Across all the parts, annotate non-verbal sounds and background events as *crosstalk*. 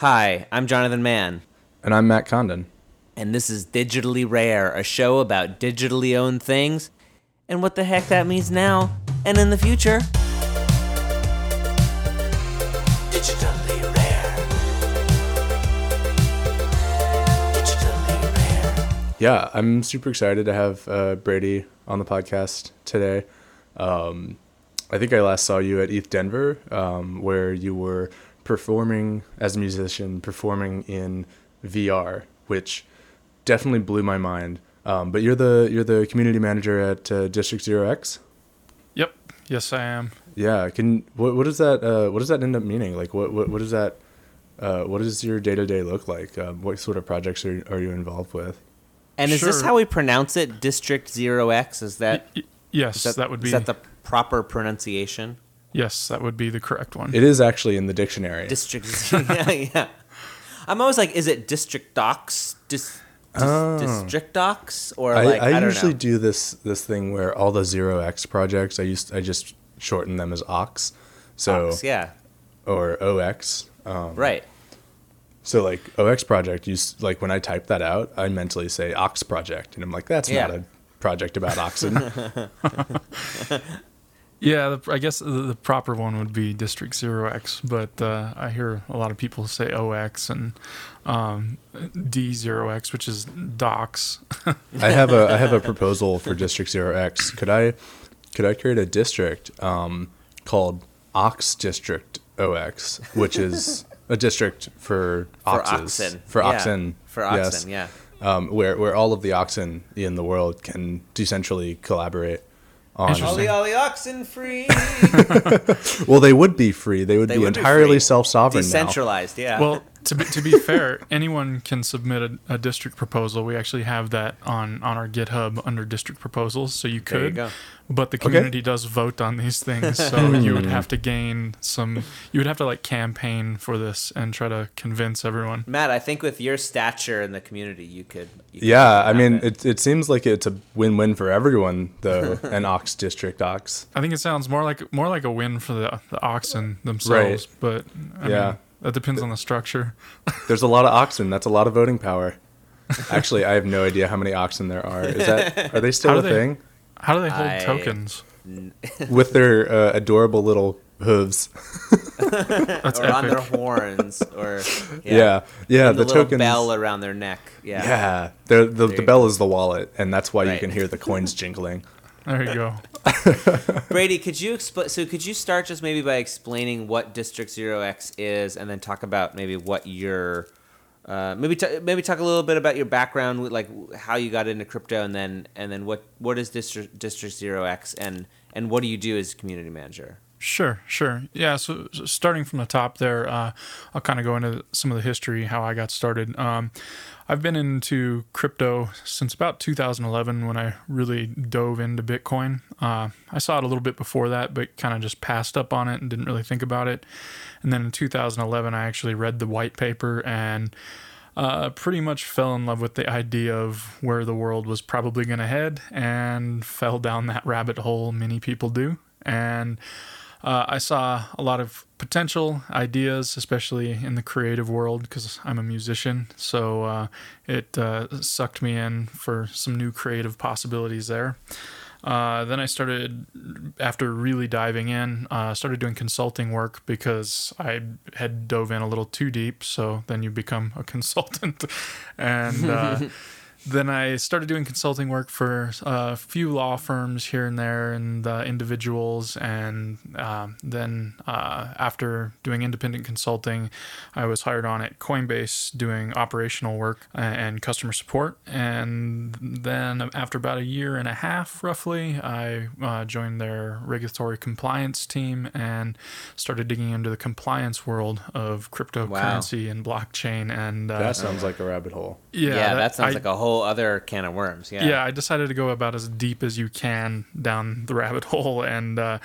Hi, I'm Jonathan Mann, And I'm Matt Condon. and this is Digitally Rare, a show about digitally owned things and what the heck that means now and in the future. Digitally Rare. Digitally Rare. Yeah, I'm super excited to have uh, Brady on the podcast today. Um, I think I last saw you at ETH Denver, um, where you were performing as a musician, performing in VR, which definitely blew my mind. Um, but you're the you're the community manager at uh, District Zero X. Yep. Yes, I am. Yeah, can what what does that uh, what does that end up meaning? Like what what, what does that uh, what does your day to day look like? Um, what sort of projects are are you involved with? And is this how we pronounce it? District Zero X? Is that, Y- yes, is that, that, would be. is that the proper pronunciation? Yes, that would be the correct one. It is actually in the dictionary. District. *laughs* yeah, yeah. I'm always like, is it district docs? Dis, dis, Oh. District docs or I, like I, I, don't usually know. do this this thing where all the zero x projects I used I just shorten them as ox, so Docs, yeah, or ox. Um, right. So like ox project, you like when I type that out, I mentally say ox project, and I'm like, that's not a project about oxen. *laughs* *laughs* yeah, the, I guess the, the proper one would be District Zero X, but uh, I hear a lot of people say OX and um, D Zero X, which is docs. I have a I have a *laughs* proposal for District Zero X. Could I could I create a district um, called Ox District OX, which is a district for For oxes oxen. for Yeah. oxen For yes. oxen, yeah. um, where where all of the oxen in the world can decentrally collaborate on. Interesting. Ollie, ollie, oxen free. *laughs* Well, they would be free. They would They be would be entirely free. self sovereign now. Decentralized, yeah. Well, to be, to be fair, *laughs* anyone can submit a, a district proposal. We actually have that on, on our GitHub under district proposals, so you There you could. go. But the community does vote on these *laughs* things, so mm-hmm. you would have to gain some. You would have to like campaign for this and try to convince everyone. Matt, I think with your stature in the community, you could. You could Yeah, I mean, it. it, it seems like it's a win win for everyone, though. *laughs* an ox district ox. I think it sounds more like more like a win for the the oxen themselves, but I Yeah. mean, that depends on the structure. *laughs* There's a lot of oxen. That's a lot of voting power. Actually, I have no idea how many oxen there are. Is that *laughs* are they still a they- thing How do they hold I- tokens? with their uh, adorable little hooves? *laughs* That's or on their horns, or Yeah, yeah. and the, the, little tokens. bell around their neck. Yeah. yeah, the the, the you bell is the wallet, and that's why you can hear the coins jingling. There you go. Brady, could you explain? So, could you start just maybe by explaining what District Zero X is, and then talk about maybe what your uh, maybe t- maybe talk a little bit about your background, like how you got into crypto, and then and then what what is District District Zero X, and and what do you do as community manager? Sure, sure. Yeah, so, so starting from the top there, uh, I'll kind of go into some of the history, how I got started. Um, I've been into crypto since about 2011 when I really dove into Bitcoin. Uh, I saw it a little bit before that, but kind of just passed up on it and didn't really think about it. And then in 2011, I actually read the white paper and uh, pretty much fell in love with the idea of where the world was probably going to head and *laughs* fell down that rabbit hole many people do. And uh, I saw a lot of potential ideas, especially in the creative world, because I'm a musician. So uh, it uh, sucked me in for some new creative possibilities there. Uh, then I started, after really diving in, uh, started doing consulting work because I had dove in a little too deep. So then you become a *laughs* consultant. and uh, *laughs* then I started doing consulting work for a few law firms here and there and uh, individuals. And um, then uh, after doing independent consulting, I was hired on at Coinbase doing operational work and customer support. And then after about a year and a half, roughly, I uh, joined their regulatory compliance team and started digging into the compliance world of cryptocurrency and blockchain. And uh, That sounds like a rabbit hole. Yeah, that, sounds I- like a whole other can of worms. Yeah. yeah, I decided to go about as deep as you can down the rabbit *laughs* hole, and uh,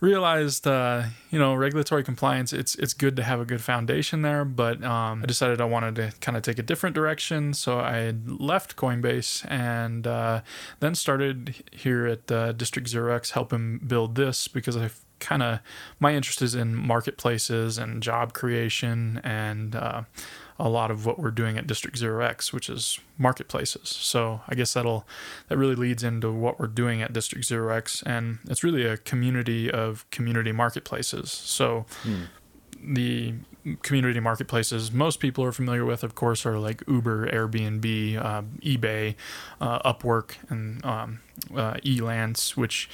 realized, uh, you know, regulatory compliance. It's it's good to have a good foundation there, but um, I decided I wanted to kind of take a different direction. So I left Coinbase and uh, then started here at uh, District Zero X helping build this because I kind of my interest is in marketplaces and job creation and uh, a lot of what we're doing at District Zero X, which is marketplaces. So I guess that'll that really leads into what we're doing at District Zero X, and it's really a community of community marketplaces. So the community marketplaces most people are familiar with, of course, are like Uber, Airbnb, uh, eBay, uh, Upwork, and um, uh, Elance, which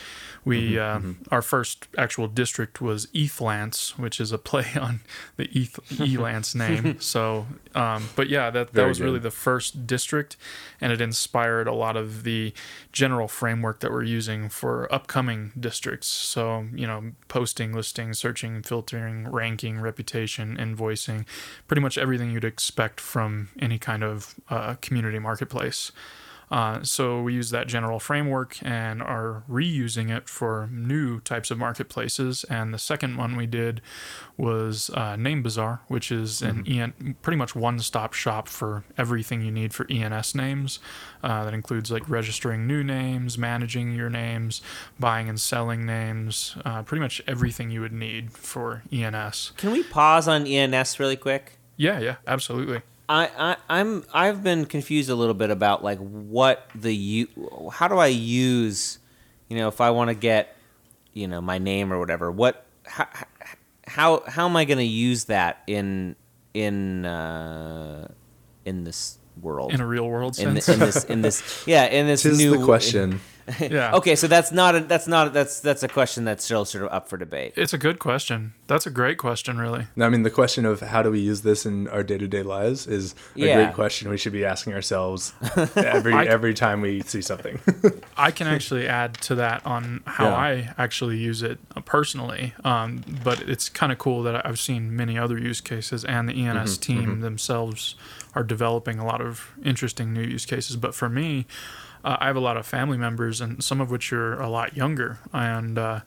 we uh, our first actual district was Ethlance, which is a play *laughs* on the Eth- Elance *laughs* name. So, um, but yeah, that that Very was really the first district, and it inspired a lot of the general framework that we're using for upcoming districts. So, you know, posting, listing, searching, filtering, ranking, reputation, invoicing, pretty much everything you'd expect from any kind of uh, community marketplace. Uh, so we use that general framework and are reusing it for new types of marketplaces. And the second one we did was uh, Name Bazaar, which is an EN, pretty much one-stop shop for everything you need for ENS names. Uh, that includes like registering new names, managing your names, buying and selling names, uh, pretty much everything you would need for ENS. Can we pause on ENS really quick? Yeah, yeah, absolutely. I, I I'm I've been confused a little bit about like what the u how do I use you know if I want to get you know my name or whatever what how how, how am I going to use that in in uh, in this world In a real world in, the, in this in this yeah in this Tis new the question. *laughs* yeah. okay so that's not a, that's not a, that's that's a question that's still sort of up for debate It's a good question. That's a great question, really. I mean, the question of how do we use this in our day to day lives is a Yeah. great question we should be asking ourselves *laughs* every I- every time we see something. *laughs* I can actually add to that on how Yeah. I actually use it uh, personally. Um, but it's kind of cool that I've seen many other use cases, and the ENS team themselves are developing a lot of interesting new use cases. But for me, uh, I have a lot of family members, and some of which are a lot younger, and uh,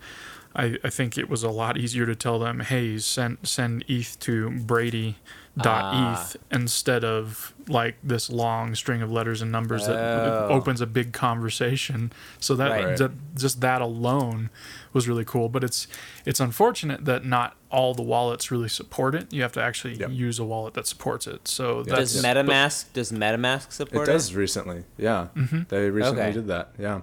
I, I think it was a lot easier to tell them, "Hey, send send ETH to Brady." dot Ah. eth instead of like this long string of letters and numbers that Oh. opens a big conversation so that, Right. that just that alone was really cool but it's it's unfortunate that not all the wallets really support it you have to actually Yep. use a wallet that supports it so Yeah. that's does but- MetaMask does MetaMask support it It does recently. Yeah. They recently Okay. did that. Yeah.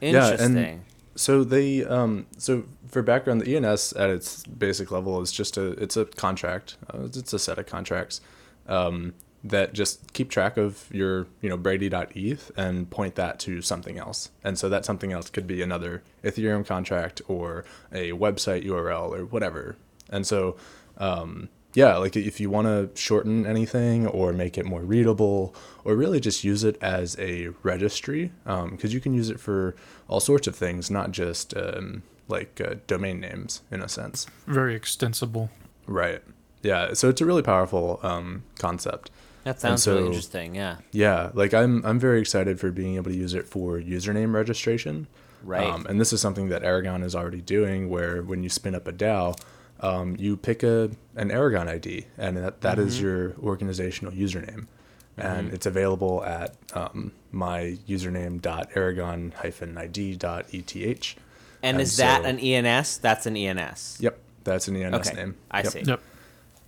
interesting Yeah, and so they um so for background the ENS at its basic level is just a it's a contract. Uh, it's a set of contracts um that just keep track of your, you know, brady.eth and point that to something else. And so that something else could be another Ethereum contract or a website URL or whatever. And so um yeah, like if you want to shorten anything or make it more readable, or really just use it as a registry, because you can use it for all sorts of things, not just um, like uh, domain names in a sense. very extensible Right. Yeah. So it's a really powerful um, concept. That sounds really interesting yeah Yeah. Like I'm I'm very excited for being able to use it for username registration. Right. Um, and this is something that Aragon is already doing, where when you spin up a DAO, um, you pick a an Aragon ID, and that, that is your organizational username, and it's available at um, my username dot aragon hyphen id dot eth. and and is that an ENS that's an ENS Yep, that's an ENS okay name. I Yep. see yep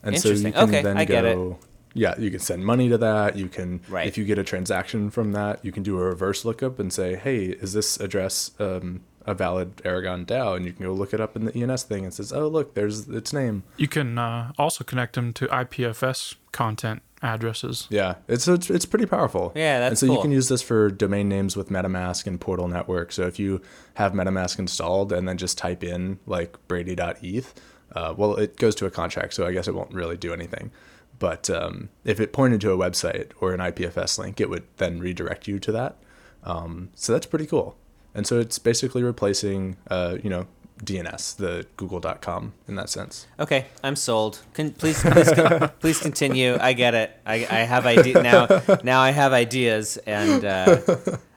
And so you Interesting. can Okay, then I get it. go. Yeah, you can send money to that. You can, Right. if you get a transaction from that, you can do a reverse lookup and say, "Hey, is this address um, a valid Aragon DAO?" And you can go look it up in the ENS thing and says, "Oh, look, there's its name." you can uh, also connect them to ipfs content addresses Yeah, it's it's, it's pretty powerful. Yeah, that's And so cool. you can use this for domain names with MetaMask and Portal Network. So if you have MetaMask installed and then just type in like Brady.eth, uh, well, it goes to a contract, so I guess it won't really do anything. But um, if it pointed to a website or an IPFS link, it would then redirect you to that. Um, so that's pretty cool. And so it's basically replacing, uh, you know, DNS, the Google.com in that sense. Okay, I'm sold. Can, please, please, con- *laughs* please continue. I get it. I, I have idea now. Now I have ideas, and uh,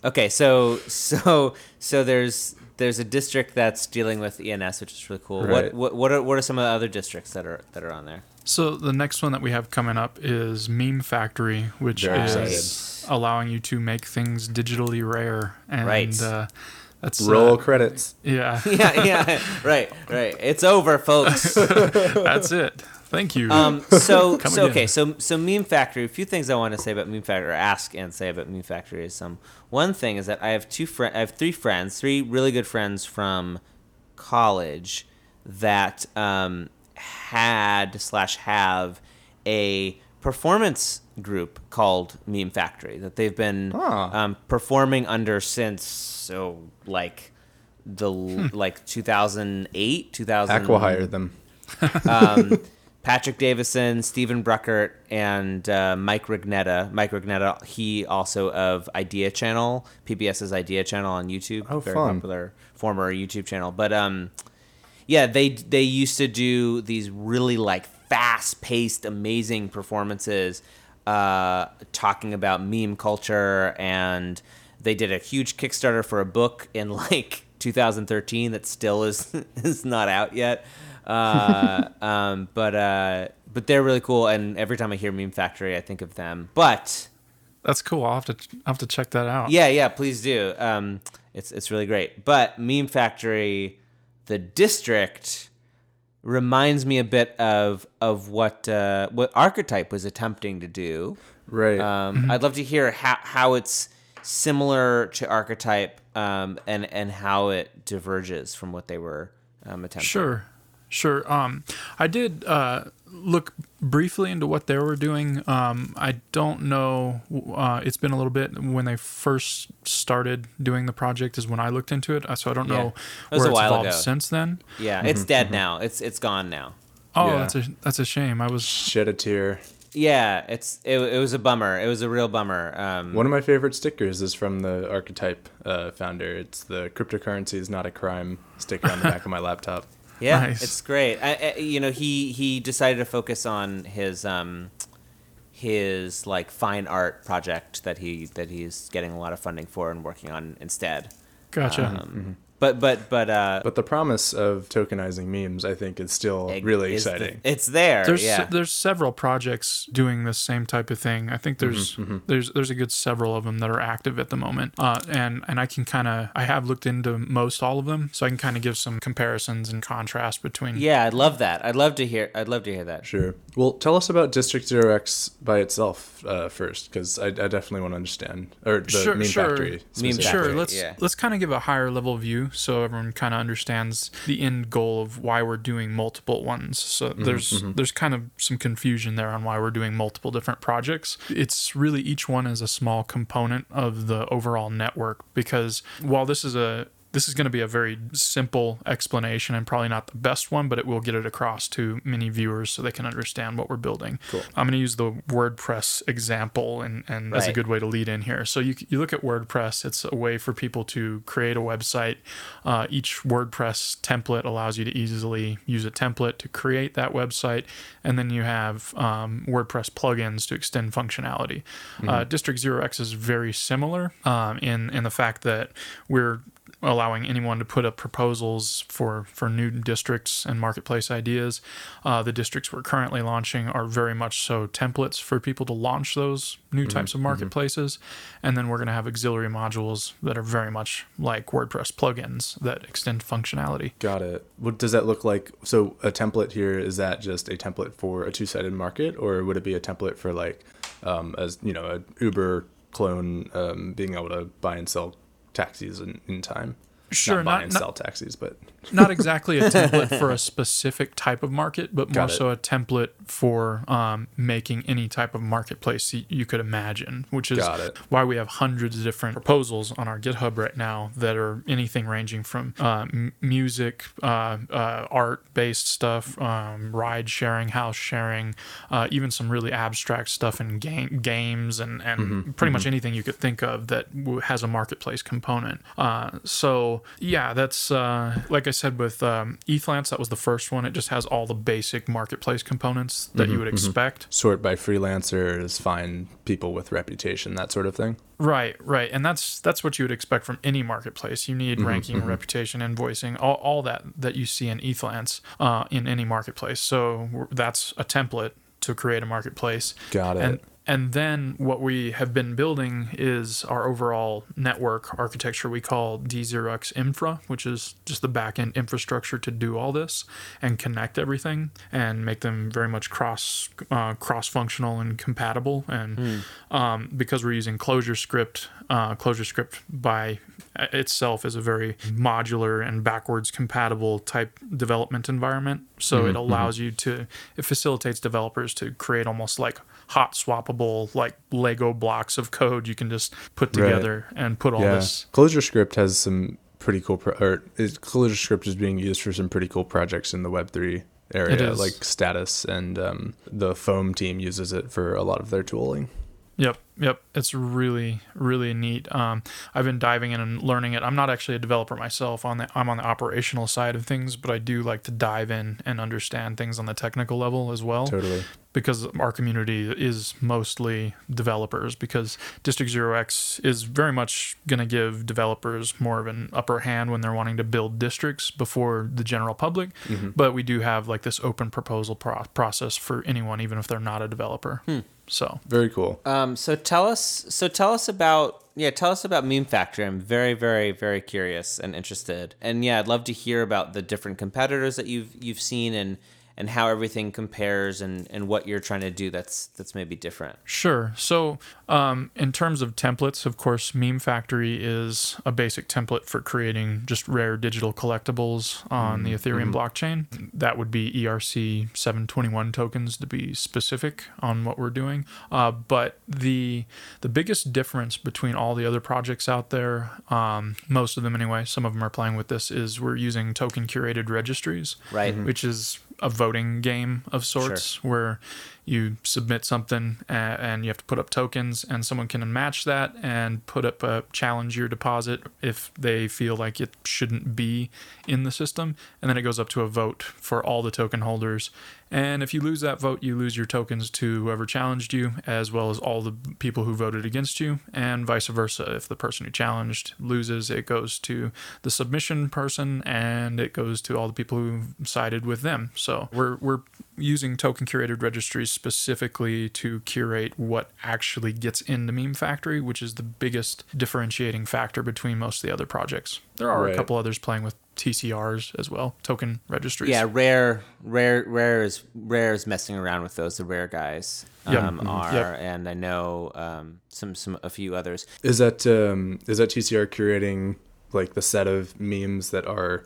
okay. So, so, so there's there's a district that's dealing with ENS, which is really cool. Right. What what what are what are some of the other districts that are that are on there? So the next one that we have coming up is Meme Factory, which Very is excited. allowing you to make things digitally rare. And Right. uh, That's Roll uh, credits. yeah, *laughs* yeah, yeah, right, right. It's over, folks. *laughs* that's it. Thank you. Um, so, *laughs* so okay, so so Meme Factory. A few things I want to say about Meme Factory, or ask and say about Meme Factory is some. One thing is that I have two friends. I have three friends, three really good friends from college that um, had slash have a performance group called Meme Factory that they've been Ah. um, performing under since so like the Hmm. like 2008 2000 Aqua hired them. *laughs* um, Patrick Davison, Stephen Bruckert, and uh, Mike Rugnetta. Mike Rugnetta, he also of Idea Channel, PBS's Idea Channel on YouTube. Oh, very fun. popular former YouTube channel. But um, yeah, they they used to do these really like fast paced, amazing performances, uh, talking about meme culture, and they did a huge Kickstarter for a book in *laughs* like 2013 that still is *laughs* is not out yet. Uh, *laughs* um, but uh, but they're really cool, and every time I hear Meme Factory, I think of them. But that's cool. I'll have to I'll have to check that out. yeah, yeah, please do. Um, it's it's really great. But Meme Factory, the district, reminds me a bit of of what uh, what Archetype was attempting to do. Right. Um, I'd love to hear how how it's similar to Archetype, um, and and how it diverges from what they were um, attempting. Sure, sure. Um, I did uh, look briefly into what they were doing. Um, I don't know. Uh, it's been a little bit when they first started doing the project is when I looked into it. uh, So I don't Yeah. know It was where a it's while evolved ago. since then. Yeah, it's dead now. It's it's gone now. Oh, Yeah. that's a that's a shame. I was Shed a tear. Yeah, it's it, it was a bummer. It was a real bummer. Um, One of my favorite stickers is from the Archetype uh, founder. It's the cryptocurrency is not a crime sticker on the back of my laptop. Yeah, Nice. it's great. I, I, you know, he he decided to focus on his um his like fine art project that he that he's getting a lot of funding for and working on instead. gotcha. Um, But but but uh, But the promise of tokenizing memes, I think, is still it really is the- exciting. it's there. there's yeah. there's several projects doing the same type of thing. I think there's there's there's a good several of them that are active at the moment. Uh, and and I can kind of I have looked into most all of them, so I can kind of give some comparisons and contrast between. yeah, I'd love that. I'd love to hear. I'd love to hear that. Sure. Well, tell us about District Zero X by itself uh, first, because I, I definitely want to understand, or the Sure, Meme sure. Factory. Meme specifically. Sure, Factory, let's yeah. let's kind of give a higher level view so everyone kind of understands the end goal of why we're doing multiple ones. So mm-hmm, there's mm-hmm. there's kind of some confusion there on why we're doing multiple different projects. It's really each one is a small component of the overall network because while this is a this is going to be a very simple explanation and probably not the best one, but it will get it across to many viewers so they can understand what we're building. Cool. I'm going to use the WordPress example and, and as a good way to lead in here. So you, you look at WordPress, it's a way for people to create a website. Uh, each WordPress template allows you to easily use a template to create that website. And then you have um, WordPress plugins to extend functionality. Uh, District Zero X is very similar um, in, in the fact that we're allowing anyone to put up proposals for for new districts and marketplace ideas. Uh, the districts we're currently launching are very much so templates for people to launch those new types of marketplaces, and then we're going to have auxiliary modules that are very much like WordPress plugins that extend functionality. Got it. What does that look like? So a template here is that just a template for a two-sided market, or would it be a template for like, um, as you know, a Uber clone um, being able to buy and sell taxis in, in time? Sure, not buy not- and not- sell taxis, but not *laughs* exactly a template for a specific type of market, but more so a template for um, making any type of marketplace y- you could imagine, which is why we have hundreds of different proposals on our GitHub right now that are anything ranging from uh, m- music, uh, uh, art based stuff, um, ride sharing, house sharing, uh, even some really abstract stuff in game, games, and, and Mm-hmm. pretty much anything you could think of that w- has a marketplace component. Uh, so, yeah, that's uh, like I said with um, Ethlance, that was the first one. It just has all the basic marketplace components that Mm-hmm, you would expect. sort by freelancers, find people with reputation, that sort of thing. Right, right, and that's that's what you would expect from any marketplace. You need ranking, reputation, invoicing, all, all that that you see in Ethlance uh, in any marketplace. So that's a template to create a marketplace. Got it. And and then what we have been building is our overall network architecture we call D0X Infra, which is just the backend infrastructure to do all this and connect everything and make them very much cross uh, cross functional and compatible. And um, because we're using ClojureScript, uh, ClojureScript by itself is a very modular and backwards compatible type development environment. So it allows you to it facilitates developers to create almost like hot swappable like Lego blocks of code you can just put Right. together and put all yeah. this. ClojureScript has some pretty cool, pro- or is, ClojureScript is being used for some pretty cool projects in the Web3 area, like Status, and um, the Foam team uses it for a lot of their tooling. Yep, yep. It's really, really neat. Um, I've been diving in and learning it. I'm not actually a developer myself. On the I'm on the operational side of things, but I do like to dive in and understand things on the technical level as well. Totally. Because our community is mostly developers because district 0x is very much going to give developers more of an upper hand when they're wanting to build districts before the general public but we do have like this open proposal pro- process for anyone even if they're not a developer so Very cool. Um, so tell us, so tell us about, yeah, tell us about Meme Factory. I'm very, very, very curious and interested. And yeah, I'd love to hear about the different competitors that you've you've seen and and how everything compares and and what you're trying to do that's that's maybe different. Sure. So, um, in terms of templates, of course, Meme Factory is a basic template for creating just rare digital collectibles on the Ethereum blockchain. That would be ERC 721 tokens to be specific on what we're doing. Uh, but the the biggest difference between all the other projects out there, um, most of them anyway, some of them are playing with this, is we're using token curated registries Right. which is a voting game of sorts where you submit something uh, and you have to put up tokens and someone can match that and put up a challenge your deposit if they feel like it shouldn't be in the system and then it goes up to a vote for all the token holders. And if you lose that vote you lose your tokens to whoever challenged you as well as all the people who voted against you and vice versa. If the person who challenged loses it goes to the submission person and it goes to all the people who sided with them. So we're we're using token curated registries specifically to curate what actually gets into meme factory which is the biggest differentiating factor between most of the other projects there are a couple others playing with TCRs as well token registries Yeah, rare, rare, rare is rare is messing around with those. The rare guys Yep. um, Mhm. are, Yep. and I know um, some, some, a few others. Is that um, is that TCR curating like the set of memes that are?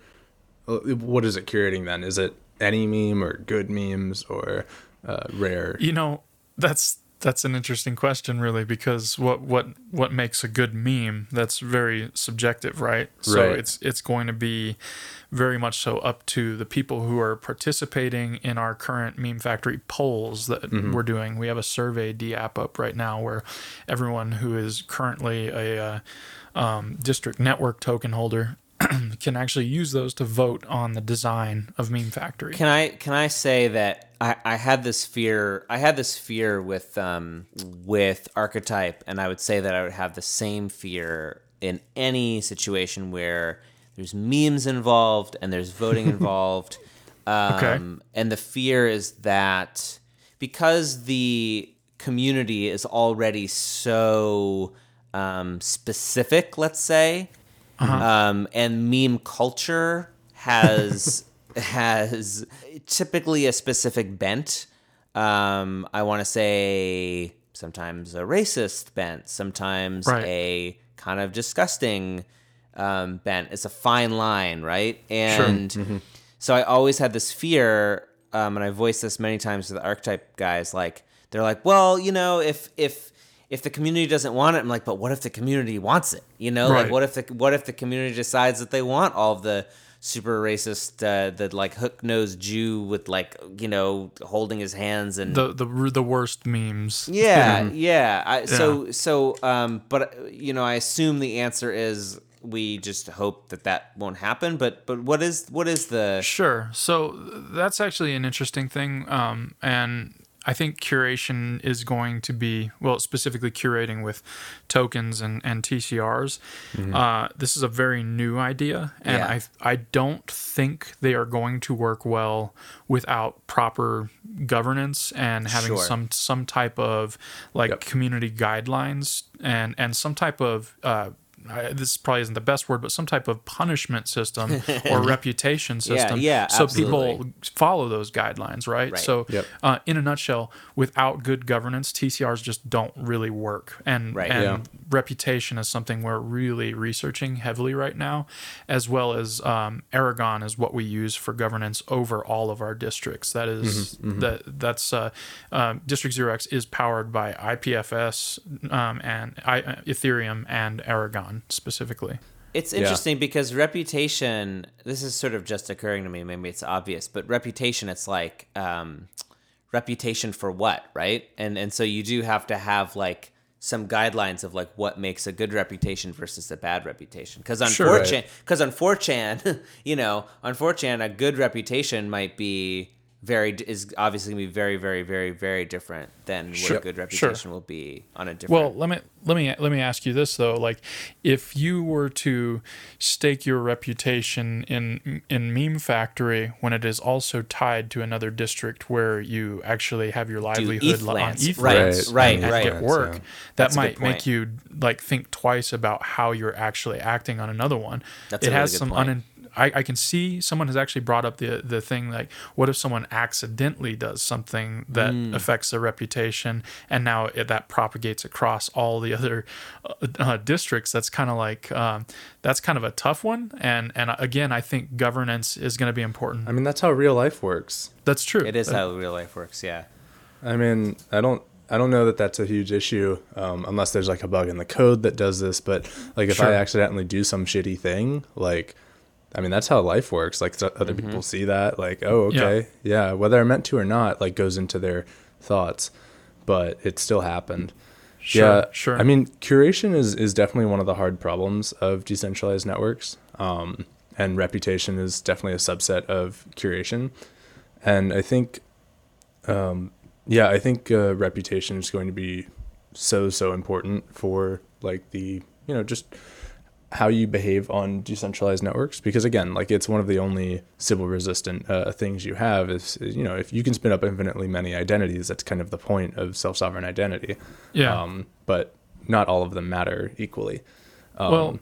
uh, What is it curating then? Is it any meme or good memes or uh, rare? You know, that's that's an interesting question really because what what what makes a good meme that's very subjective, right? So Right. it's it's going to be very much so up to the people who are participating in our current meme factory polls that we're doing. We have a survey D app up right now where everyone who is currently a uh, um, district network token holder *clears throat* can actually use those to vote on the design of meme factory. Can I can I say that I, I had this fear I had this fear with um with archetype and I would say that I would have the same fear in any situation where there's memes involved and there's voting *laughs* involved. Um, Okay. and the fear is that because the community is already so um, specific, let's say, um, and meme culture has *laughs* has typically a specific bent. Um, I want to say sometimes a racist bent, sometimes Right. a kind of disgusting um, bent. It's a fine line, right? And so I always had this fear, um, and I voiced this many times to the archetype guys. Like they're like, well, you know, if if if the community doesn't want it, I'm like, but what if the community wants it? You know, like what if the what if the community decides that they want all of the super racist, uh, the like hook nosed Jew with like you know holding his hands and the the the worst memes. yeah, yeah. I, So, so, um, but you know, I assume the answer is we just hope that that won't happen. But, but what is what is the Sure. So that's actually an interesting thing. Um, and I think curation is going to be well, specifically curating with tokens and and TCRs. Uh, this is a very new idea, and Yeah. I I don't think they are going to work well without proper governance and having Sure. some some type of like Yep. community guidelines and and some type of uh, I, this probably isn't the best word, but some type of punishment system *laughs* or reputation system. yeah, yeah, so absolutely. people follow those guidelines, right? Right. So, Yep. uh, in a nutshell, without good governance, TCRs just don't really work. And Right. and Yeah. reputation is something we're really researching heavily right now, as well as um, Aragon is what we use for governance over all of our districts. That is- Mm-hmm, that that's uh, um, District Zero X is powered by IPFS um, and I, uh, Ethereum and Aragon specifically. It's Yeah. interesting because reputation. This is sort of just occurring to me. Maybe it's obvious, but reputation. It's like um, reputation for what, right? And and so you do have to have like some guidelines of like what makes a good reputation versus a bad reputation. Because on Sure. 4chan, because on 4chan, you know, on 4chan, a good reputation might be very is obviously gonna be very very very very different than what Sure. a good Sure. reputation will be on a different. Well, let me let me let me ask you this though: like, if you were to stake your reputation in in Meme Factory when it is also tied to another district where you actually have your livelihood li- on ETH ETH Right, right, and right. get work, Yeah. that That's might make you like think twice about how you're actually acting on another one. That's it a really has good some point. unin- I, I can see someone has actually brought up the the thing like what if someone accidentally does something that Mm. affects their reputation and now it, that propagates across all the other uh, uh, districts that's kind of like um, that's kind of a tough one and and again I think governance is going to be important I mean, that's how real life works. that's true it is Uh, how real life works. Yeah. I mean, I don't I don't know that that's a huge issue um, unless there's like a bug in the code that does this. But like if Sure. I accidentally do some shitty thing, like I mean that's how life works. Like other Mm-hmm. people see that, like oh Yeah. okay, yeah. whether I meant to or not, like goes into their thoughts, but it still happened. Sure, yeah, sure. I mean, curation is is definitely one of the hard problems of decentralized networks, um, and reputation is definitely a subset of curation. And I think, um, yeah, I think uh, reputation is going to be so so important for like the you know just how you behave on decentralized networks because again like it's one of the only Sybil resistant uh, things you have is you know if you can spin up infinitely many identities that's kind of the point of self-sovereign identity. Yeah. Um, but not all of them matter equally. Um, well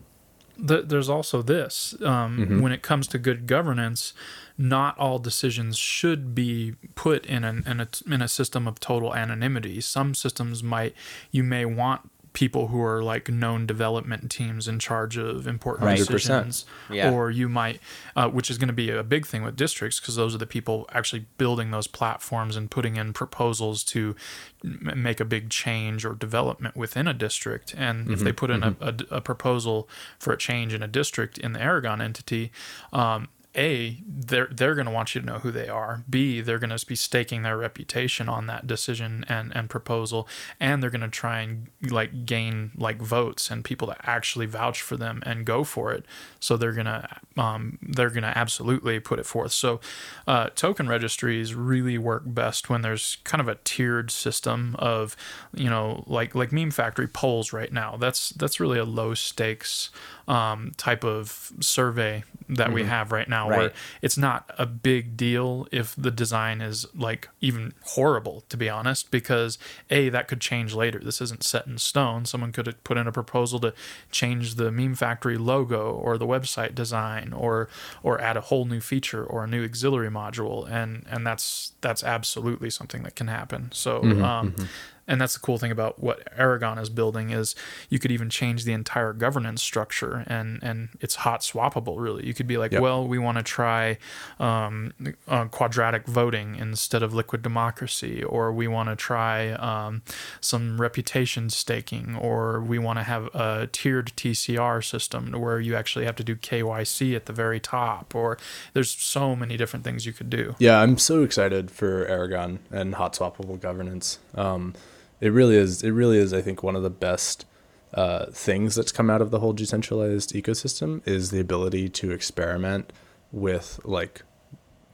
th- there's also this um, Mm-hmm. when it comes to good governance not all decisions should be put in an in a, in a system of total anonymity. Some systems might you may want people who are like known development teams in charge of important Right. 100%. decisions Yeah. or you might uh, which is going to be a big thing with districts because those are the people actually building those platforms and putting in proposals to m- make a big change or development within a district and if they put in a, a, a proposal for a change in a district in the aragon entity um, a they're they're going to want you to know who they are. B they're going to be staking their reputation on that decision and and proposal. And they're going to try and like gain like votes and people that actually vouch for them and go for it. So they're going to um, they're going to absolutely put it forth. So uh, token registries really work best when there's kind of a tiered system of you know like like meme factory polls right now. That's that's really a low stakes um, type of survey that we have right now where it's not a big deal if the design is like even horrible to be honest because a that could change later. This isn't set in stone. Someone could put in a proposal to change the meme factory logo or the website design or or add a whole new feature or a new auxiliary module and and that's that's absolutely something that can happen. So um and that's the cool thing about what Aragon is building is you could even change the entire governance structure and and it's hot swappable really. You could be like, Yep. well, we want to try um, uh, quadratic voting instead of liquid democracy, or we want to try um, some reputation staking, or we want to have a tiered TCR system where you actually have to do KYC at the very top, or there's so many different things you could do. Yeah, I'm so excited for Aragon and hot swappable governance. Um, it really is. It really is. I think one of the best uh, things that's come out of the whole decentralized ecosystem is the ability to experiment with like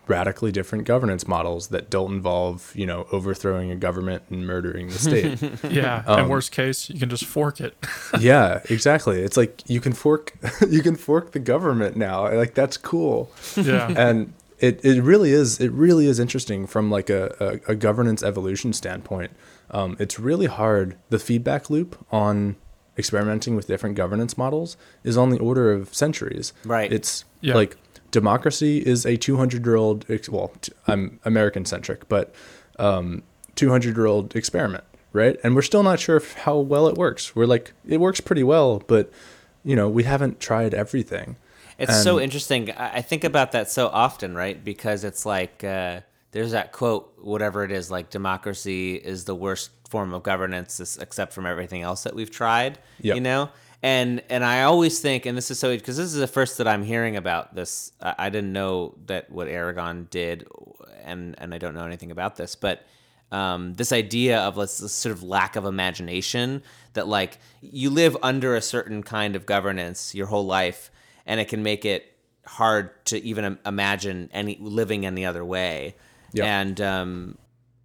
radically different governance models that don't involve, you know, overthrowing a government and murdering the state. *laughs* Yeah. *laughs* Um, and worst case, you can just fork it. *laughs* yeah, exactly. It's like you can fork you can fork the government now. Like that's cool. yeah. and it, it really is it really is interesting from like a, a, a governance evolution standpoint um, it's really hard the feedback loop on experimenting with different governance models is on the order of centuries Right. it's Yeah. like democracy is a 200 year old well t- i'm american centric but um, 200 year old experiment right and we're still not sure how well it works we're like it works pretty well but you know we haven't tried everything It's so interesting. I I think about that so often, right? Because it's like uh, there's that quote, whatever it is, like democracy is the worst form of governance except from everything else that we've tried. Yep. You know, and and I always think, and this is so because this is the first that I'm hearing about this. I, didn't know that what Aragon did, and and I don't know anything about this, but um, this idea of this, this sort of lack of imagination that like you live under a certain kind of governance your whole life and it can make it hard to even imagine any living any other way Yeah. and um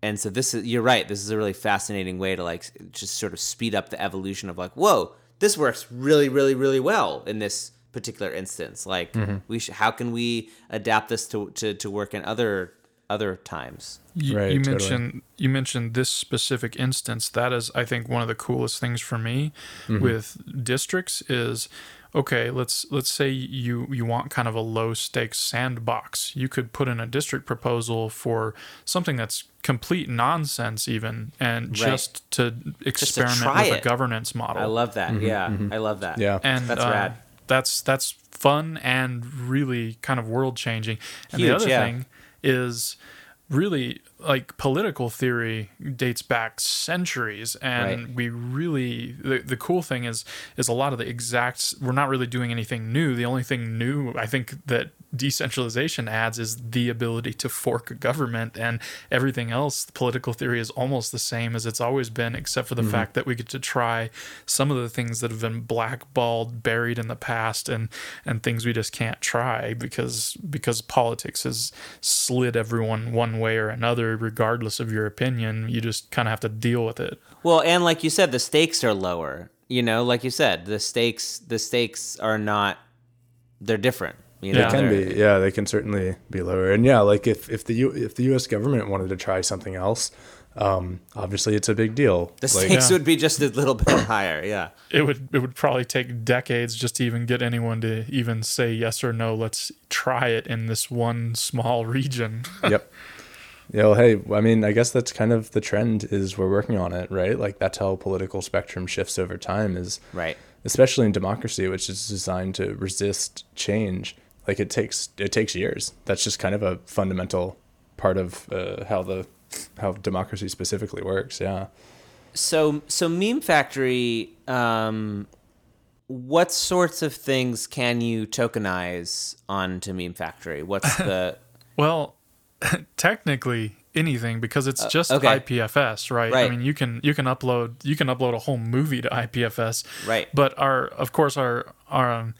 and so this is you're right this is a really fascinating way to like just sort of speed up the evolution of like whoa this works really really really well in this particular instance like we sh- how can we adapt this to, to to work in other other times You, Right, you totally. mentioned you mentioned this specific instance. That is, I think, one of the coolest things for me with districts is okay. Let's let's say you you want kind of a low stakes sandbox. You could put in a district proposal for something that's complete nonsense, even, and just to experiment try with it. a governance model. i love that yeah i love that yeah and That's uh, rad. That's that's fun and really kind of world changing. And Huge, the other yeah. thing is really like political theory dates back centuries and Right. we really the, the cool thing is is a lot of the exact we're not really doing anything new the only thing new i think that decentralization adds is the ability to fork a government and everything else political theory is almost the same as it's always been except for the mm-hmm. fact that we get to try some of the things that have been blackballed buried in the past and and things we just can't try because because politics has slid everyone one way or another regardless of your opinion you just kind of have to deal with it Well, and like you said, the stakes are lower. You know, like you said, the stakes the stakes are not they're different. You know, Yeah. They can be, yeah, they can certainly be lower. And yeah, like if, if the U, if the U.S. government wanted to try something else, um, obviously it's a big deal. The like, stakes Yeah. would be just a little bit *coughs* higher. Yeah. it would it would probably take decades just to even get anyone to even say yes or no let's try it in this one small region yep. *laughs* You know, hey, I mean, I guess that's kind of the trend is we're working on it, right? Like that's how political spectrum shifts over time is Right. especially in democracy, which is designed to resist change. Like it takes it takes years. That's just kind of a fundamental part of uh, how the how democracy specifically works. Yeah. So so meme factory um what sorts of things can you tokenize onto meme factory? What's *laughs* the Well, *laughs* technically anything because it's just Uh, okay. IPFS, right? I mean, you can you can upload you can upload a whole movie to IPFS, Right. But our of course our our um,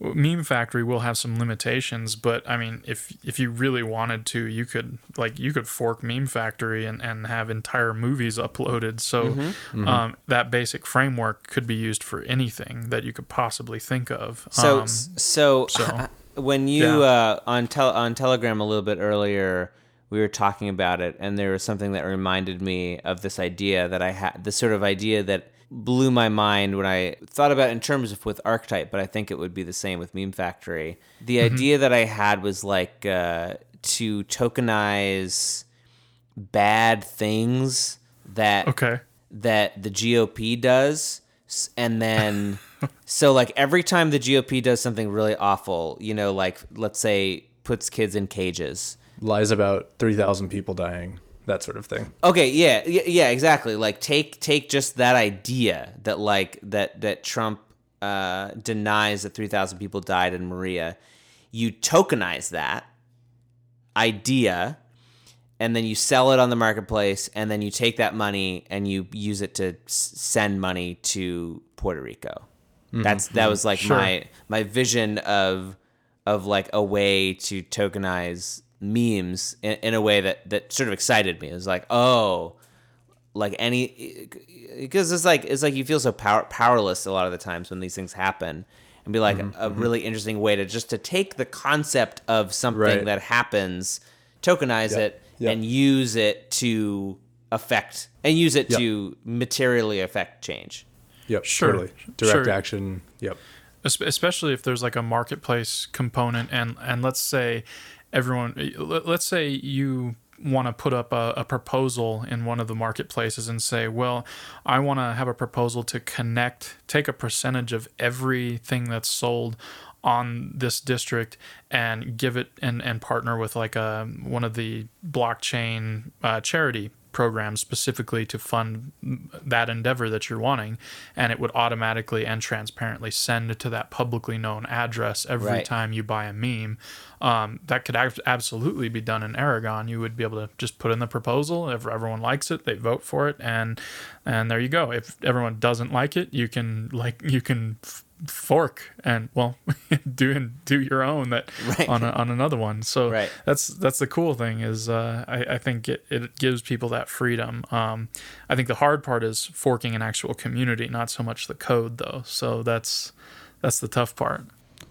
meme factory will have some limitations. But I mean, if if you really wanted to, you could like you could fork meme factory and and have entire movies uploaded. So Mm-hmm. Um, that basic framework could be used for anything that you could possibly think of. So Um, so, so- when you Yeah. uh, on tel- on Telegram a little bit earlier, we were talking about it, and there was something that reminded me of this idea that I had. This sort of idea that blew my mind when I thought about it in terms of with Archetype, but I think it would be the same with Meme Factory. The Mm-hmm. idea that I had was like uh, to tokenize bad things that okay. that the GOP does, and then *laughs* so like every time the GOP does something really awful, you know, like let's say puts kids in cages. Lies about 3,000 people dying, that sort of thing. Okay, yeah, yeah, yeah, exactly. Like take take just that idea that like that that Trump uh, denies that three thousand people died in Maria. You tokenize that idea, and then you sell it on the marketplace, and then you take that money and you use it to s- send money to Puerto Rico. That's that was like Sure. my my vision of of like a way to tokenize memes in, in a way that that sort of excited me. It was like, oh, like any because it's like it's like you feel so power, powerless a lot of the times when these things happen and be like Mm-hmm, a, a really interesting way to just to take the concept of something Right. that happens tokenize Yeah, it yeah. and use it to affect and use it Yeah. to materially affect change Yep. Sure, Totally. Direct sure. action. Yep. Especially if there's like a marketplace component and and let's say everyone let- let's say you want to put up a, a proposal in one of the marketplaces and say well i want to have a proposal to connect take a percentage of everything that's sold on this district and give it and, and partner with like a one of the blockchain uh, charity programs specifically to fund that endeavor that you're wanting. And it would automatically and transparently send to that publicly known address every Right. time you buy a meme. Um, that could ab- absolutely be done in aragon. You would be able to just put in the proposal. If everyone likes it they vote for it. And and there you go. If everyone doesn't like it you can like you can f- fork and well *laughs* do and do your own that Right. on a, on another one so Right. that's that's the cool thing is uh, I, I think it, it gives people that freedom um, i think the hard part is forking an actual community not so much the code though so that's that's the tough part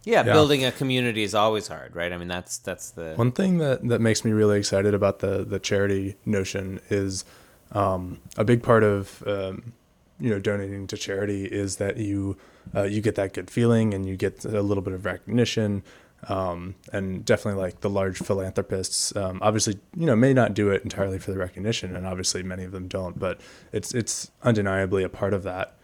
yeah, Yeah. building a community is always hard right i mean that's that's the One thing that, that makes me really excited about the, the charity notion is um, a big part of um, you know donating to charity is that you uh, you get that good feeling and you get a little bit of recognition um, and definitely like the large philanthropists um, obviously you know may not do it entirely for the recognition and obviously many of them don't but it's it's undeniably a part of that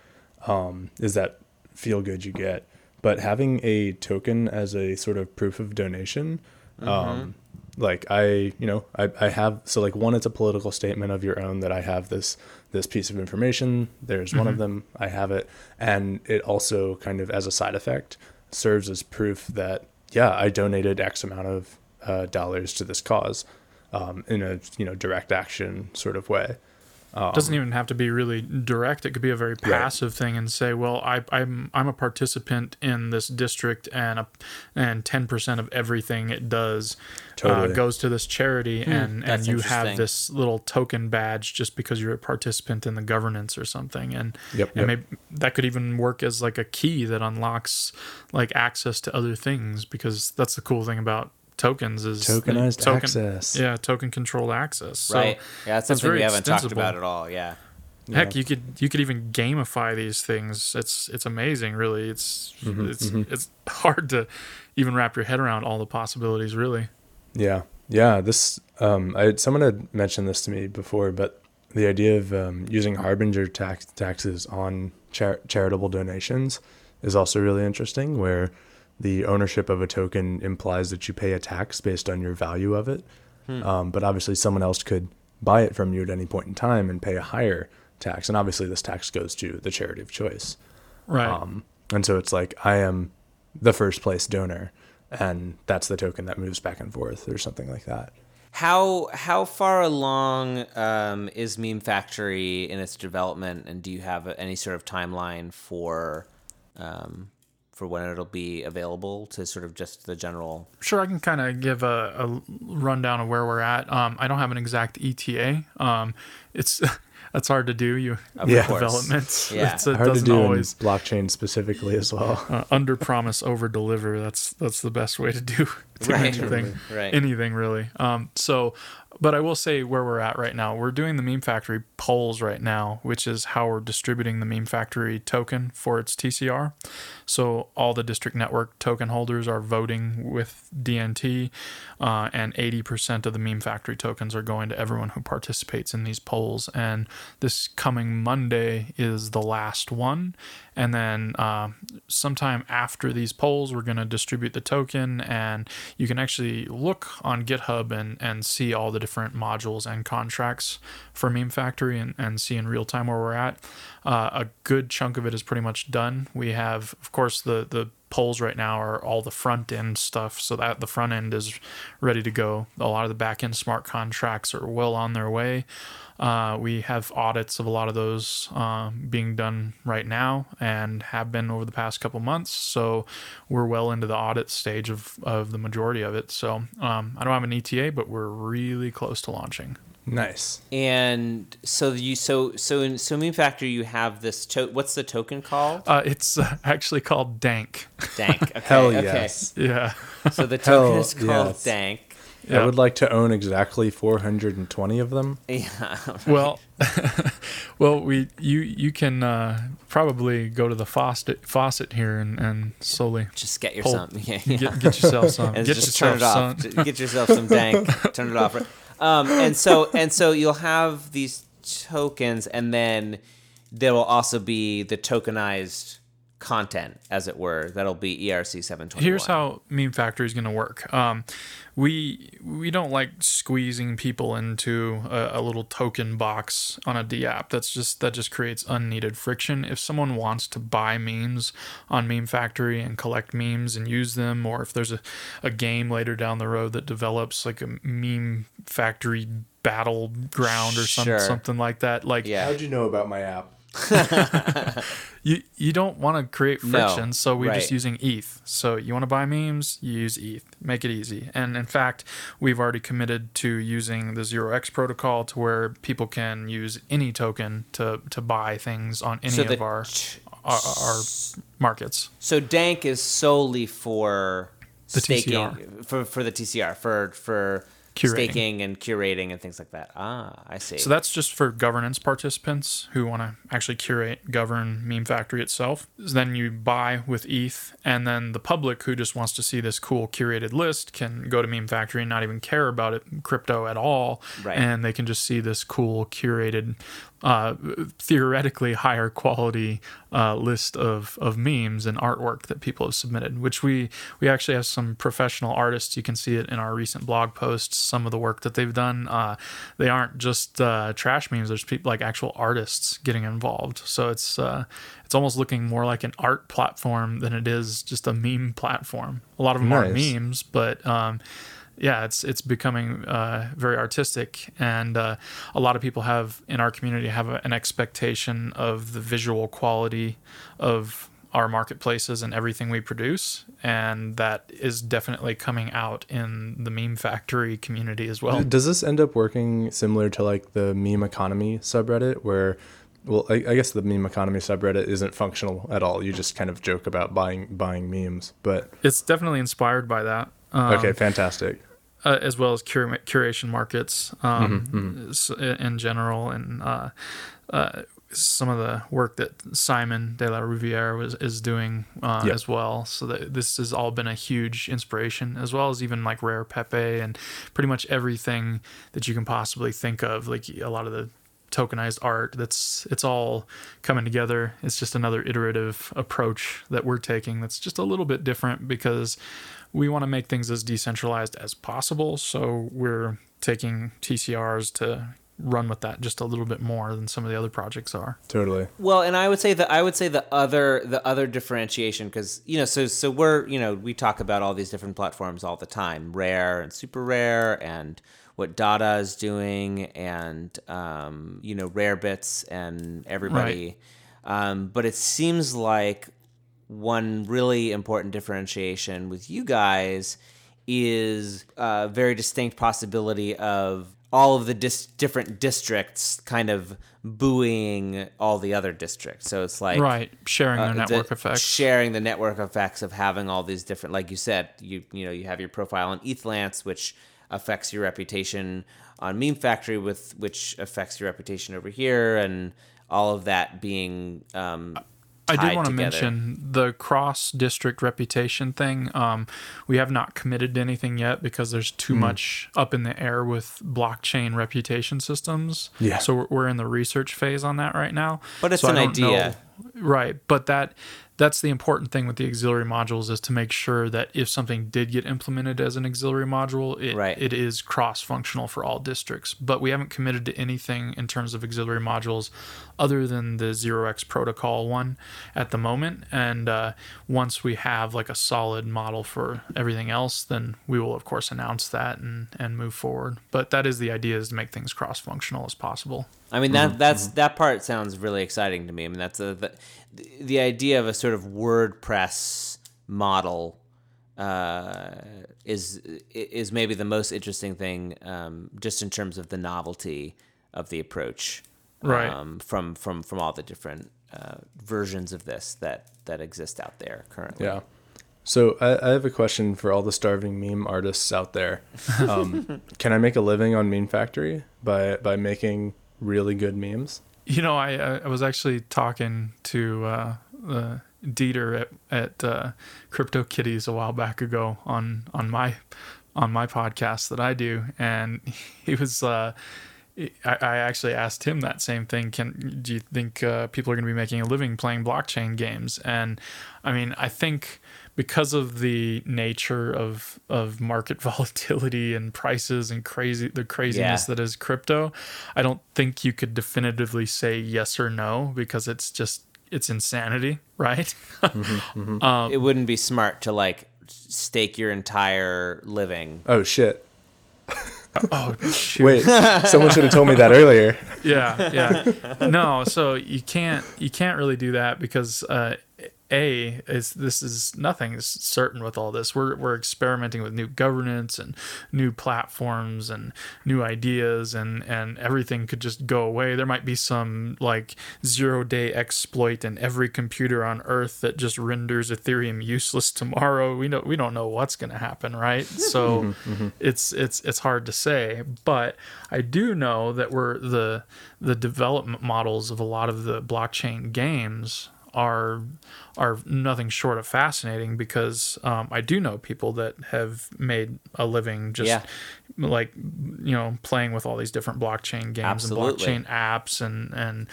um, is that feel good you get. But having a token as a sort of proof of donation, um, like I, you know, I, I have so like one, it's a political statement of your own that I have this this piece of information. There's one of them. I have it, and it also kind of as a side effect serves as proof that yeah, I donated X amount of uh, dollars to this cause um, in a you know direct action sort of way. Um, doesn't even have to be really direct. It could be a very passive thing and say, "Well, I, I'm I'm a participant in this district, and a, and ten percent of everything it does uh, goes to this charity, hmm, and and you have this little token badge just because you're a participant in the governance or something, and Yep, and yep. maybe that could even work as like a key that unlocks like access to other things because that's the cool thing about tokens is the Tokenized token- access. Yeah, token controlled access. So right yeah that's it's something we haven't talked about at all yeah Heck, you could you could even gamify these things. It's it's amazing, really. It's Mm-hmm, it's it's hard to even wrap your head around all the possibilities, really. Yeah, yeah. This um, I someone had mentioned this to me before, but the idea of um, using Harberger tax taxes on char- charitable donations is also really interesting. Where the ownership of a token implies that you pay a tax based on your value of it, um, but obviously someone else could buy it from you at any point in time and pay a higher tax, and obviously this tax goes to the charity of choice. Right. Um, and so it's like I am the first place donor, and that's the token that moves back and forth, or something like that. How how far along um, is Meme Factory in its development, and do you have any sort of timeline for um, for when it'll be available to sort of just the general? Sure, I can kind of give a, a rundown of where we're at. Um, I don't have an exact ETA. Um, it's *laughs* that's hard to do. You Of Yeah. developments. *laughs* Yeah. It's, it Hard to doesn't do always in blockchain specifically as well. *laughs* uh, under promise, over deliver. That's that's the best way to do, do Right. anything. Right. Anything really. Um, so, but I will say where we're at right now. We're doing the Meme Factory polls right now, which is how we're distributing the Meme Factory token for its TCR. So all the district network token holders are voting with DNT, uh, and 80% of the Meme Factory tokens are going to everyone who participates in these polls. And this coming Monday is the last one. And then uh, sometime after these polls, we're going to distribute the token, and you can actually look on GitHub and, and see all the different modules and contracts for Meme Factory and, and see in real time where we're at. Uh, a good chunk of it is pretty much done. We have, of course, the the polls right now are all the front end stuff, so that the front end is ready to go. A lot of the back end smart contracts are well on their way. Uh, we have audits of a lot of those uh, being done right now and have been over the past couple months. So we're well into the audit stage of, of the majority of it. So um, I don't have an ETA, but we're really close to launching. Nice. And so you so so in Swimming Meme Factory you have this to- what's the token called? Uh, it's uh, actually called Dank. Dank. *laughs* Okay, Hell okay. yes. yeah. So the token Hell is called yes. Dank. Yeah. I would like to own exactly 420 of them. *laughs* Yeah. Well, *laughs* well, we you you can uh, probably go to the faucet faucet here and, and slowly Just get your Pull- some. Yeah, *laughs* yeah. get, get yourself some. and get just yourself turn it off. some. Get yourself some dank. turn it off. Um, and so and so you'll have these tokens, and then there will also be the tokenized content, as it were. That'll be ERC seven twenty. Here's how Meme Factory is going to work. Um, we we don't like squeezing people into a, a little token box on a D app. That's just that just creates unneeded friction. If someone wants to buy memes on Meme Factory and collect memes and use them, or if there's a, a game later down the road that develops like a Meme Factory battleground or some, Sure. something like that, like Yeah. How'd you know about my app? *laughs* you you don't want to create No, friction, so we're just using ETH. So you want to buy memes, you use ETH. Make it easy. And in fact, we've already committed to using the Zero X protocol to where people can use any token to to buy things on any So of our, ch- our our markets. So dank is solely for The staking TCR. for for the TCR for for Curating. staking and curating and things like that. Ah, I see. So that's just for governance participants who want to actually curate, govern Meme Factory itself. Then you buy with ETH, and then the public who just wants to see this cool curated list can go to Meme Factory and not even care about it crypto at all, Right. and they can just see this cool curated, uh, theoretically higher quality uh, list of of memes and artwork that people have submitted. Which we we actually have some professional artists. You can see it in our recent blog posts. Some of the work that they've done. Uh, they aren't just uh, trash memes. There's people like actual artists getting involved. So it's uh, it's almost looking more like an art platform than it is just a meme platform. A lot of them are Nice. memes, but um, yeah, it's it's becoming uh, very artistic, and uh, a lot of people have in our community have a, an expectation of the visual quality of our marketplaces and everything we produce, and that is definitely coming out in the meme factory community as well. Does this end up working similar to like the meme economy subreddit where well I, I guess the meme economy subreddit isn't functional at all. You just kind of joke about buying buying memes. But It's definitely inspired by that. Um, okay, fantastic. uh, as well as cur- curation markets um, Mm-hmm, s- in general, and uh, uh, some of the work that Simon de la Rouviere was is doing uh, Yep. as well. So that this has all been a huge inspiration, as well as even like Rare Pepe and pretty much everything that you can possibly think of. Like a lot of the tokenized art that's it's all coming together it's just another iterative approach that we're taking that's just a little bit different because we want to make things as decentralized as possible so we're taking tcrs to run with that just a little bit more than some of the other projects are Totally. Well, and I would say that I would say the other the other differentiation because you know so so we're you know we talk about all these different platforms all the time, rare and super rare, and what Dada is doing, and um, you know rare bits and everybody. Um, but it seems like one really important differentiation with you guys is a very distinct possibility of all of the dis- different districts kind of buoying all the other districts. So it's like right sharing uh, their network the- effects sharing the network effects of having all these different, like you said, you you know you have your profile on ETHLance, which affects your reputation on Meme Factory, with which affects your reputation over here, and all of that being um, I did tied want to mention the cross district reputation thing. Um, we have not committed to anything yet because there's too much up in the air with blockchain reputation systems. Yeah. So we're, we're in the research phase on that right now. But it's So I an don't know- idea. Right? But that that's the important thing with the auxiliary modules is to make sure that if something did get implemented as an auxiliary module, it, Right. it is cross functional for all districts. But we haven't committed to anything in terms of auxiliary modules other than the 0x protocol one at the moment. And uh, once we have like a solid model for everything else, then we will, of course, announce that and, and move forward. But that is the idea is to make things cross functional as possible. I mean that that's that part sounds really exciting to me. I mean that's a, the the idea of a sort of WordPress model uh, is is maybe the most interesting thing, um, just in terms of the novelty of the approach, Right. Um, from from from all the different uh, versions of this that that exist out there currently. Yeah. So I, I have a question for all the starving meme artists out there. Um, *laughs* can I make a living on Meme Factory by by making really good memes? You know, I I was actually talking to uh, uh, Dieter at at uh, CryptoKitties a while back ago on on my on my podcast that I do, and *laughs* he was. Uh, I, I actually asked him that same thing. Can do you think uh, people are going to be making a living playing blockchain games? And I mean, I think because of the nature of of market *laughs* volatility and prices and crazy the craziness Yeah. that is crypto, I don't think you could definitively say yes or no because it's just it's insanity, right? Mm-hmm, *laughs* mm-hmm. Um, it wouldn't be smart to like stake your entire living. Oh shit! oh *laughs* shoot. Wait, someone should have told me that earlier. yeah yeah no so you can't you can't really do that because uh a is this is nothing is certain with all this. We're we're experimenting with new governance and new platforms and new ideas and and everything could just go away. There might be some like zero day exploit in every computer on earth that just renders ethereum useless tomorrow. We know we don't know what's going to happen right? *laughs* So mm-hmm, mm-hmm. it's it's it's hard to say but i do know that we're the the development models of a lot of the blockchain games are are nothing short of fascinating because um, I do know people that have made a living just Yeah. like you know playing with all these different blockchain games Absolutely. and blockchain apps and and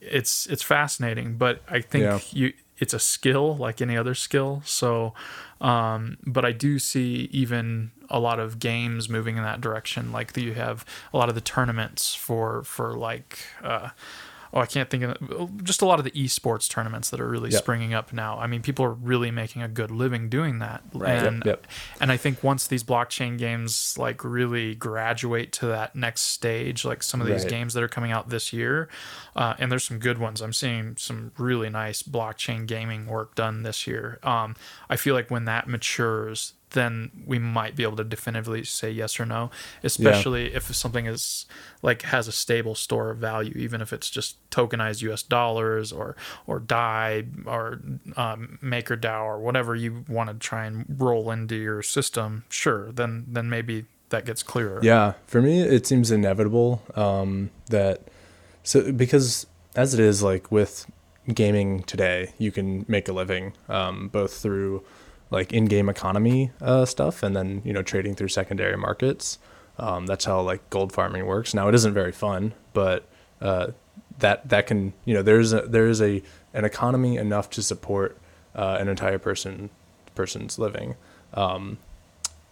it's it's fascinating but I think Yeah. you it's a skill like any other skill so um, but I do see even a lot of games moving in that direction like you have a lot of the tournaments for for like uh, oh I can't think of just a lot of the esports tournaments that are really Yep. springing up now I mean people are really making a good living doing that Right. Yep, and yep. and I think once these blockchain games like really graduate to that next stage, like some of these Right. games that are coming out this year, uh, and there's some good ones. I'm seeing some really nice blockchain gaming work done this year. Um, I feel like when that matures, then we might be able to definitively say yes or no, especially if something is like has a stable store of value, even if it's just tokenized U.S. dollars or or DAI or um, MakerDAO or whatever you want to try and roll into your system. Sure, then then maybe that gets clearer. Yeah, for me, it seems inevitable um, that so because as it is like with gaming today, you can make a living um, both through like in-game economy uh, stuff and then you know trading through secondary markets. Um, that's how like gold farming works. Now it isn't very fun, but uh, that that can you know there's a there is a an economy enough to support uh, an entire person person's living. Um,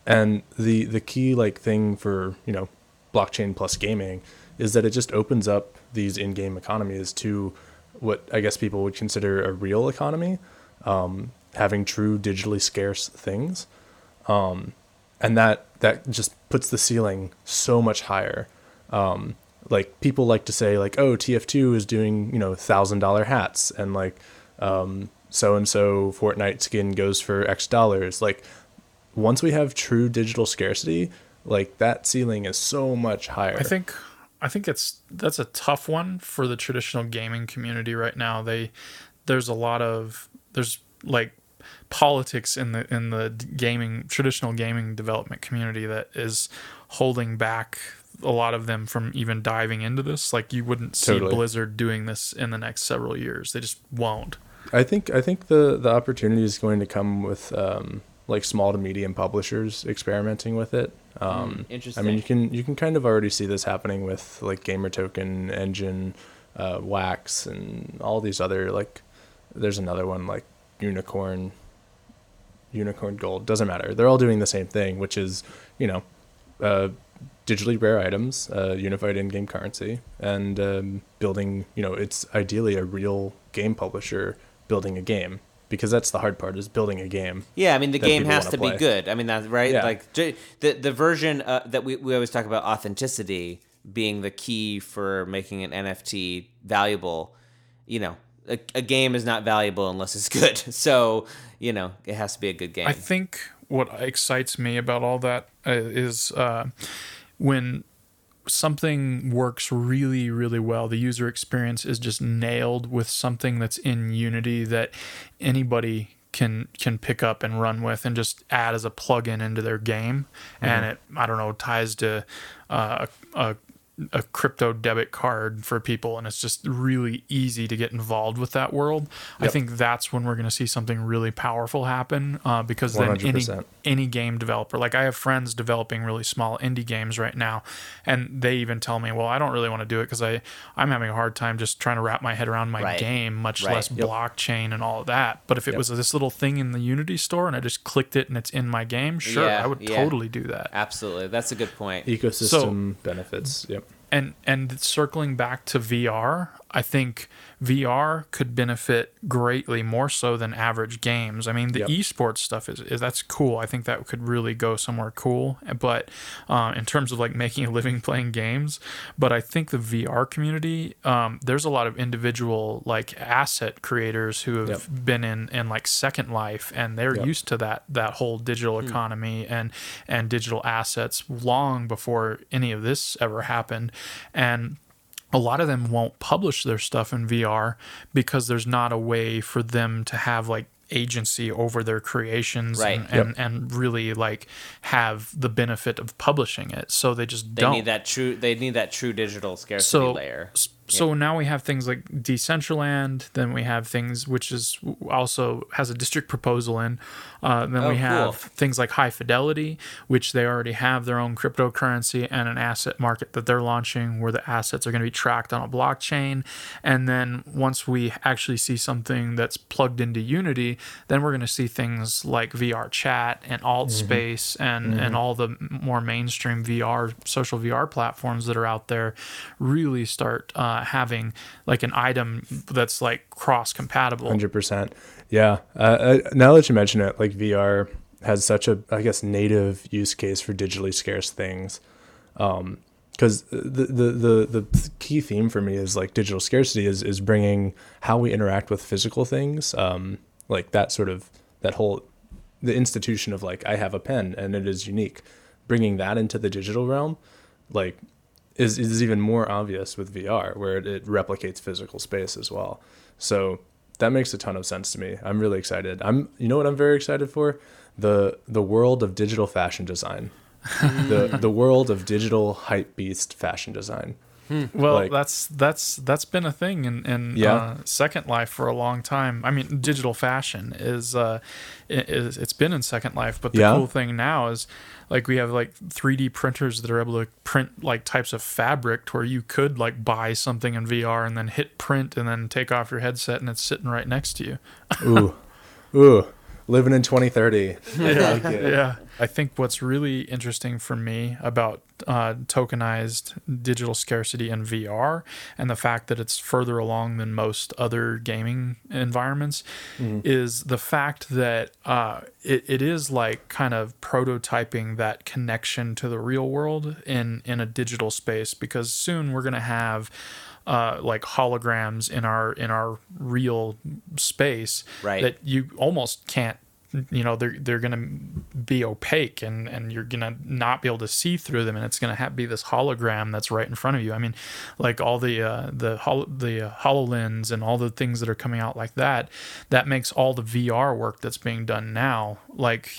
and the the key like thing for you know blockchain plus gaming is that it just opens up these in-game economies to what I guess people would consider a real economy, um, having true digitally scarce things, um, and that that just puts the ceiling so much higher. Um, like people like to say like oh TF2 is doing you know thousand dollar hats and like so and so Fortnite skin goes for X dollars like once we have true digital scarcity, like that ceiling is so much higher. I think I think it's that's a tough one for the traditional gaming community right now. They there's a lot of there's like politics in the in the gaming traditional gaming development community that is holding back a lot of them from even diving into this. Like you wouldn't see Totally. Blizzard doing this in the next several years. They just won't. I think I think the the opportunity is going to come with um, like small to medium publishers experimenting with it. Um, I interesting. mean, you can you can kind of already see this happening with like Gamer Token, Enjin, uh, Wax, and all these other like. There's another one like Unicorn, Unicorn Gold, doesn't matter. They're all doing the same thing, which is, you know, uh, digitally rare items, uh, unified in-game currency, and um, building. You know, it's ideally a real game publisher building a game because that's the hard part is building a game. Yeah, I mean the game has to be good. I mean that's right. Yeah. Like the the version uh, that we we always talk about authenticity being the key for making an NFT valuable. You know, a, a game is not valuable unless it's *laughs* good. So you know, it has to be a good game. I think what excites me about all that is uh, uh, when something works really, really well. The user experience is just nailed with something that's in Unity that anybody can can pick up and run with and just add as a plugin into their game, and it I don't know ties to uh, a, a crypto debit card for people and it's just really easy to get involved with that world i think that's when we're going to see something really powerful happen uh, because then any 100%. any game developer like i have friends developing really small indie games right now and they even tell me well i don't really want to do it because i i'm having a hard time just trying to wrap my head around my Right. game much Right. less Yep. blockchain and all of that but if it Yep. was this little thing in the unity store and i just clicked it and it's in my game sure Yeah, i would yeah. totally do that Absolutely, that's a good point. Ecosystem benefits. Yep. And and circling back to VR, I think VR could benefit greatly more so than average games. I mean, the Yep. esports stuff is, is that's cool. I think that could really go somewhere cool. But uh, in terms of like making a living *laughs* playing games, but I think the VR community, um, there's a lot of individual like asset creators who have Yep. been in in like Second Life, and they're Yep. used to that that whole digital economy and and digital assets long before any of this ever happened, and a lot of them won't publish their stuff in VR because there's not a way for them to have like agency over their creations Right. and, Yep. and, and really like have the benefit of publishing it. So they just They don't. need that true. They need that true digital scarcity so layer. So now we have things like Decentraland. Then we have things which is also has a district proposal in. Uh, then Oh, we have cool. things like High Fidelity, which they already have their own cryptocurrency and an asset market that they're launching, where the assets are going to be tracked on a blockchain. And then once we actually see something that's plugged into Unity, then we're going to see things like VR chat and alt space and and all the more mainstream VR social VR platforms that are out there really start uh, having like an item that's like cross compatible. Hundred percent. Yeah. Uh, uh, now that you mention it, like VR has such a, I guess, native use case for digitally scarce things. Because the, the the the key theme for me is like digital scarcity is is bringing how we interact with physical things, um, like that sort of that whole the institution of like I have a pen and it is unique, bringing that into the digital realm, like is is even more obvious with VR, where it, it replicates physical space as well. So that makes a ton of sense to me. I'm really excited. I'm you know what I'm very excited for the the world of digital fashion design, the the world of digital hype beast fashion design. Well, Like- that's that's that's been a thing in in Yeah. uh, Second Life for a long time. I mean, digital fashion is uh, is it's been in Second Life, but the Yeah. cool thing now is like we have like 3D printers that are able to print like types of fabric to where you could like buy something in VR and then hit print and then take off your headset and it's sitting right next to you. Ooh, *laughs* ooh, living in 2030. I like it. yeah. I think what's really interesting for me about uh, tokenized digital scarcity in VR and the fact that it's further along than most other gaming environments is the fact that uh, it, it is like kind of prototyping that connection to the real world in, in a digital space because soon we're going to have uh, like holograms in our in our real space Right. that you almost can't you know they're they're gonna be opaque and and you're gonna not be able to see through them and it's gonna have, be this hologram that's right in front of you. I mean, like all the uh, the hol- the uh, Hololens and all the things that are coming out like that, that makes all the VR work that's being done now like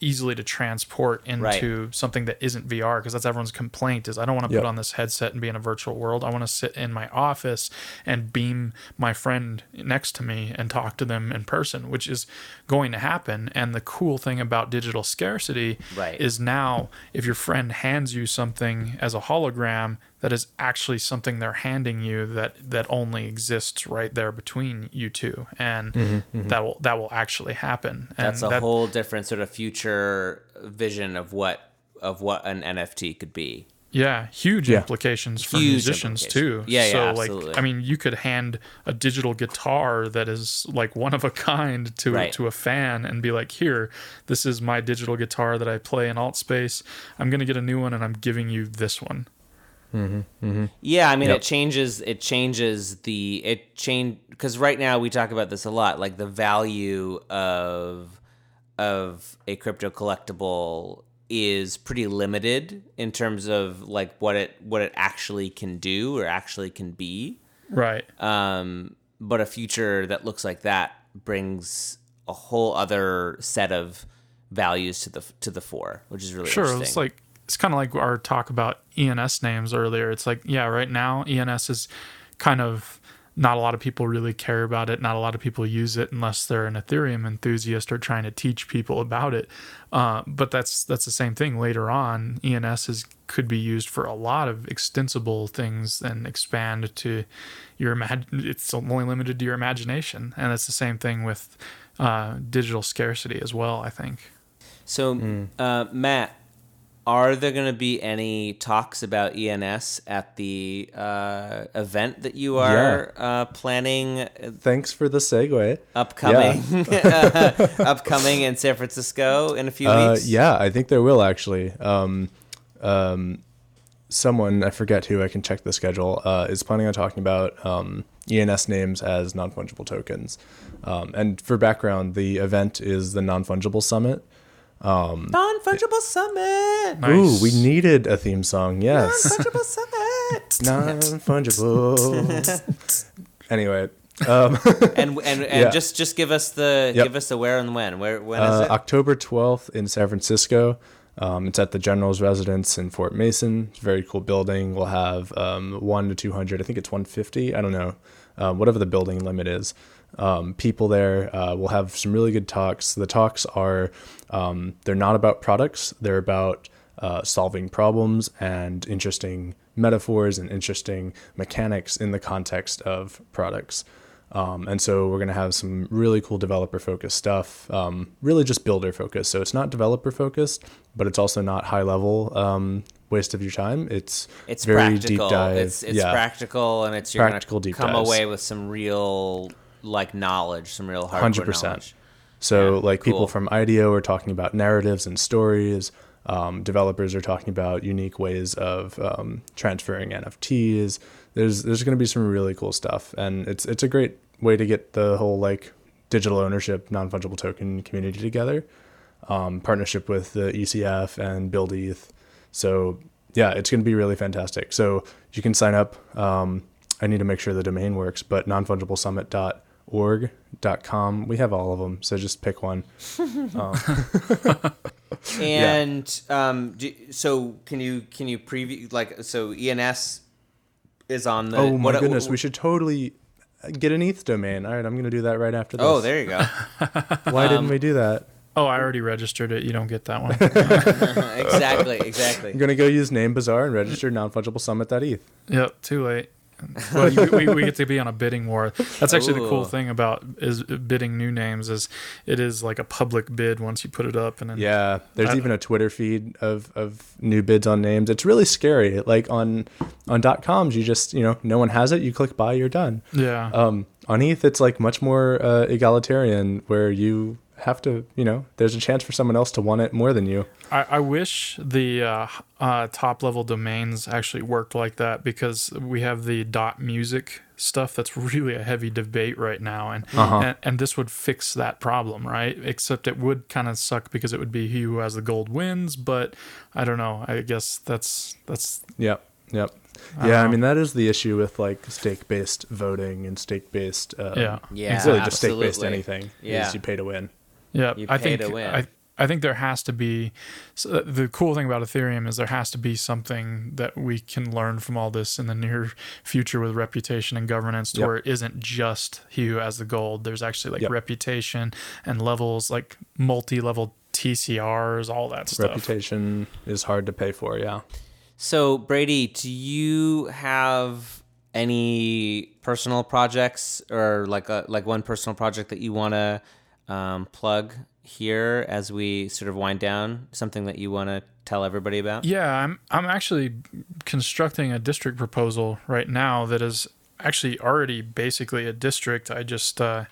easily to transport into something that isn't VR because that's everyone's complaint is I don't want to Yep. put on this headset and be in a virtual world. I want to sit in my office and beam my friend next to me and talk to them in person, which is going to happen happen. And the cool thing about digital scarcity Right. is now if your friend hands you something as a hologram that is actually something they're handing you that that only exists right there between you two and mm-hmm, mm-hmm. that will that will actually happen and That's a that, whole different sort of future vision of what of what an NFT could be. Yeah huge Yeah. implications for Huge musicians too implications. Yeah, yeah, so absolutely. like i mean you could hand a digital guitar that is like one of a kind to Right. to a fan and be like here this is my digital guitar that i play in alt space i'm going to get a new one and i'm giving you this one mm-hmm, mm-hmm. Yeah, I mean Yep. it changes it changes the it change cuz right now we talk about this a lot like the value of of a crypto collectible is pretty limited in terms of like what it what it actually can do or actually can be. right Um, but a future that looks like that brings a whole other set of values to the to the fore, which is really Sure, interesting. it's like it's kind of like our talk about ENS names earlier. It's like, yeah, right now ENS is kind of not a lot of people really care about it. Not a lot of people use it unless they're an Ethereum enthusiast or trying to teach people about it. Uh, but that's that's the same thing. Later on, ENS is could be used for a lot of extensible things and expand to your imag. It's only limited to your imagination, and it's the same thing with uh, digital scarcity as well. I think. So, Hmm. uh, Matt, are there going to be any talks about ENS at the uh, event that you are uh, planning Thanks for the segue. upcoming uh, *laughs* upcoming in San Francisco in a few Uh, weeks? yeah, I think there will actually. Um, um, someone I forget who I can check the schedule uh, is planning on talking about um, ENS names as non fungible tokens. Um, and for background, the event is the non fungible summit. Non fungible summit. Nice. Ooh, we needed a theme song. Yes, Non Fungible summit. *laughs* non fungible. anyway, um, *laughs* and and and Yeah. just just give us the Yep. give us the where and when. Where when is uh, it? October twelfth in San Francisco. Um, it's at the General's Residence in Fort Mason. It's a very cool building. We'll have um, one to two hundred. I think it's one fifty. I don't know, uh, whatever the building limit is. Um, people there. Uh, we'll have some really good talks. The talks are um, they're not about products. They're about uh, solving problems and interesting metaphors and interesting mechanics in the context of products. Um, and so we're going to have some really cool developer focused stuff, um, really just builder focused. So it's not developer focused, but it's also not high level um, waste of your time. It's It's very practical. deep dive. It's it's yeah. practical, and it's you're Practical deep come dives. away with some real like knowledge, some real hardcore 100%. knowledge. So Yeah, like people from IDEO are talking about narratives and stories. Um, developers are talking about unique ways of um, transferring NFTs. There's there's going to be some really cool stuff, and it's it's a great way to get the whole like digital ownership non fungible token community together. Um, partnership with the ECF and Build ETH. So yeah, it's going to be really fantastic. So you can sign up. Um, I need to make sure the domain works, but nonfungiblesummit.org.com. We have all of them, so just pick one. *laughs* And um, do, so can you can you preview like so ENS is on the oh my what- goodness, we should totally get an ETH domain. All right, I'm going to do that right after this. Oh, there you go. *laughs* Why um, didn't we do that? Oh, I already registered it. You don't get that one. *laughs* exactly, exactly. I'm going to go use name bazaar and register nonfungiblesummit.eth. yep, too late. *laughs* Well, you, we, we get to be on a bidding war. That's actually the cool thing about is bidding new names is it is like a public bid once you put it up and then Yeah, there's I- even a Twitter feed of, of new bids on names. It's really scary. Like on on dot coms, you just you know no one has it. You click buy, you're done. yeah. Um, on ETH, it's like much more uh, egalitarian, where you have to you know there's a chance for someone else to want it more than you. I, I wish the uh, uh, top level domains actually worked like that because we have the dot music stuff that's really a heavy debate right now, and Uh-huh. and, and this would fix that problem, right? Except it would kind of suck because it would be he who has the gold wins, but I don't know. I guess that's that's Yep. Yep. I Yeah, I don't mean that is the issue with like stake-based voting and stake-based. Uh, Yeah. Yeah, really just stake-based absolutely. anything. Yeah. is you pay to win. Yeah. You I think to win. I I think there has to be so uh, the cool thing about Ethereum is there has to be something that we can learn from all this in the near future with reputation and governance to Yep. where it isn't just he who has the gold. There's actually like Yep. reputation and levels like multi-level TCRs, all that stuff. Reputation is hard to pay for. Yeah. So Brady, do you have any personal projects or like a like one personal project that you want to um, plug here as we sort of wind down? Something that you want to tell everybody about? Yeah, I'm I'm actually constructing a district proposal right now that is actually already basically a district. I just uh,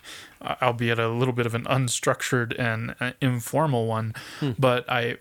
albeit a little bit of an unstructured and uh, informal one, but I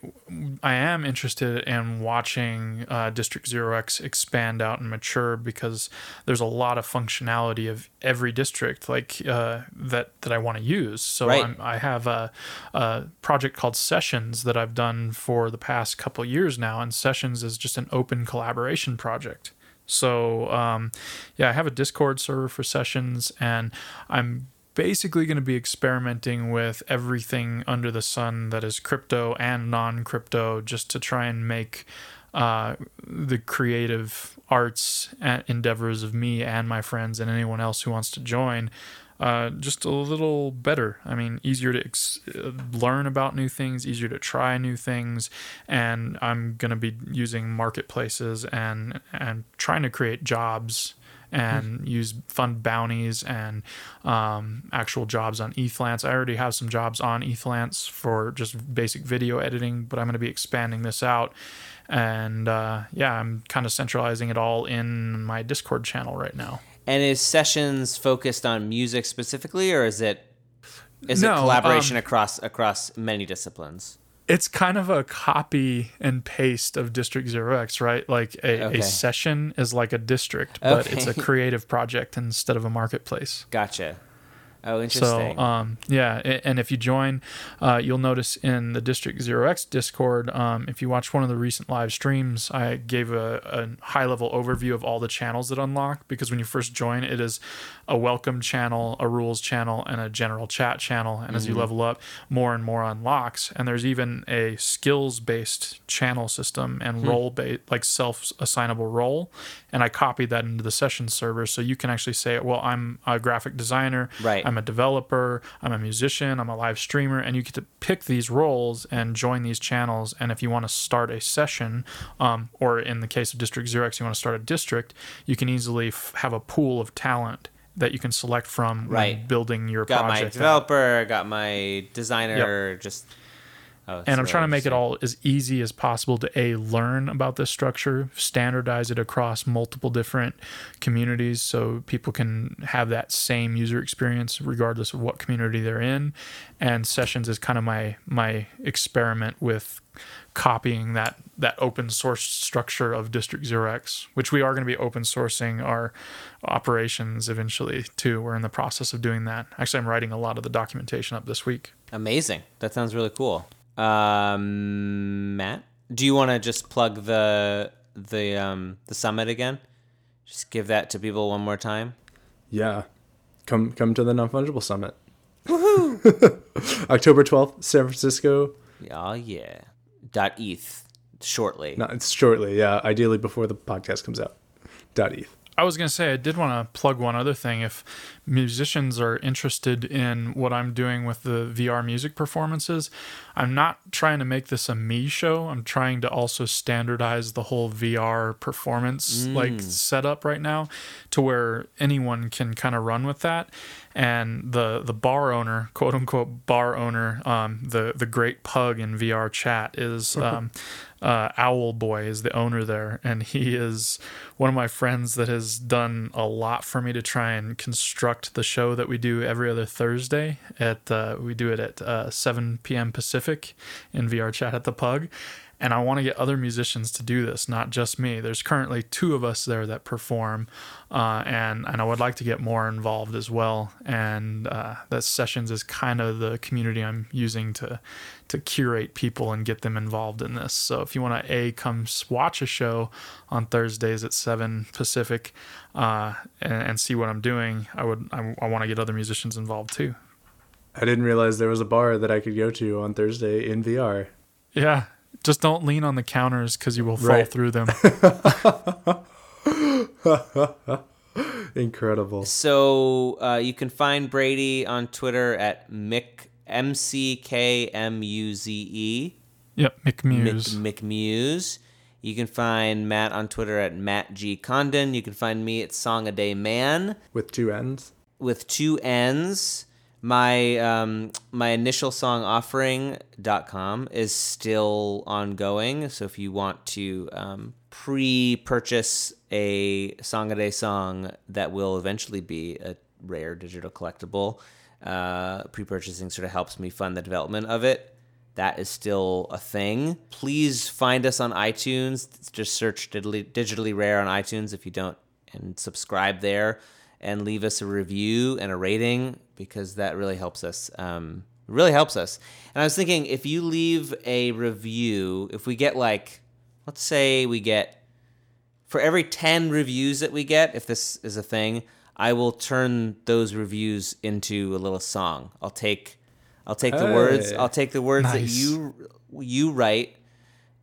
I am interested in watching uh, District Zero X expand out and mature because there's a lot of functionality of every district like uh, that that I want to use. So Right. I'm, I have a, a project called Sessions that I've done for the past couple years now, and Sessions is just an open collaboration project. So um, yeah, I have a Discord server for Sessions, and I'm basically going to be experimenting with everything under the sun that is crypto and non-crypto, just to try and make uh, the creative arts endeavors of me and my friends and anyone else who wants to join uh, just a little better. I mean, easier to ex- uh, learn about new things, easier to try new things, and I'm going to be using marketplaces and and trying to create jobs and use fund bounties and um, actual jobs on Ethlance. I already have some jobs on Ethlance for just basic video editing, but I'm going to be expanding this out. And uh, yeah, I'm kind of centralizing it all in my Discord channel right now. And is sessions focused on music specifically, or is it is No, it collaboration um, across across many disciplines? it's kind of a copy and paste of District Zero X, right? Like a, Okay. a session is like a district, but it's a *laughs* creative project instead of a marketplace. Gotcha. Oh, So, um, yeah, and if you join, uh, you'll notice in the District Zero X Discord, um, if you watch one of the recent live streams, I gave a, a high level overview of all the channels that unlock because when you first join, it is a welcome channel, a rules channel, and a general chat channel. And as you level up, more and more unlocks. And there's even a skills based channel system and role based, like self assignable role. And I copied that into the session server so you can actually say, well, I'm a graphic designer, Right. I'm a developer, I'm a musician, I'm a live streamer, and you get to pick these roles and join these channels. And if you want to start a session, um, or in the case of District Zero X, you want to start a district, you can easily f- have a pool of talent that you can select from Right. when building your got my project. out. developer, got my designer, just. Oh, and I'm trying to make it all as easy as possible to a learn about this structure, standardize it across multiple different communities, so people can have that same user experience regardless of what community they're in. And sessions is kind of my my experiment with copying that that open source structure of District Zero X, which we are going to be open sourcing our operations eventually too. We're in the process of doing that. Actually, I'm writing a lot of the documentation up this week. Amazing. That sounds really cool. Um, Matt, do you want to just plug the the um the summit again? Just give that to people one more time. Yeah. Come come to the non fungible summit. Woohoo! *laughs* October twelfth, San Francisco. Oh yeah. Dot eth shortly. No, it's shortly. Yeah, ideally before the podcast comes out. Dot eth. I was going to say, I did want to plug one other thing. If musicians are interested in what I'm doing with the VR music performances, I'm not trying to make this a me show. I'm trying to also standardize the whole VR performance like setup right now to where anyone can kind of run with that. And the the bar owner, quote unquote bar owner, um, the the great pug in VR chat is *laughs* um, uh, Owl Boy is the owner there, and he is one of my friends that has done a lot for me to try and construct the show that we do every other Thursday. At uh, we do it at uh, 7 p.m. Pacific in VR chat at the Pug. And I want to get other musicians to do this, not just me. There's currently two of us there that perform, uh, and and I would like to get more involved as well. And uh, that sessions is kind of the community I'm using to to curate people and get them involved in this. So if you want to a come watch a show on Thursdays at seven Pacific, uh, and, and see what I'm doing, I would I, I want to get other musicians involved too. I didn't realize there was a bar that I could go to on Thursday in VR. Yeah. Just don't lean on the counters because you will fall Right. through them. *laughs* Incredible. So uh, you can find Brady on Twitter at Mick M C K M U Z E. yep, McMuse. Mick McMuse. You can find Matt on Twitter at Matt G Condon. You can find me at Song a Day Man With two ends. with two N's. My um, my initial song offering.com is still ongoing. So if you want to um, pre purchase a Song a Day song that will eventually be a rare digital collectible, uh, pre purchasing sort of helps me fund the development of it. That is still a thing. Please find us on iTunes. Just search digitally, digitally rare on iTunes if you don't, and subscribe there and leave us a review and a rating because that really helps us. Um, really helps us. And I was thinking if you leave a review, if we get like, let's say we get for every 10 reviews that we get, if this is a thing, I will turn those reviews into a little song. I'll take I'll take the words I'll take the words that you you write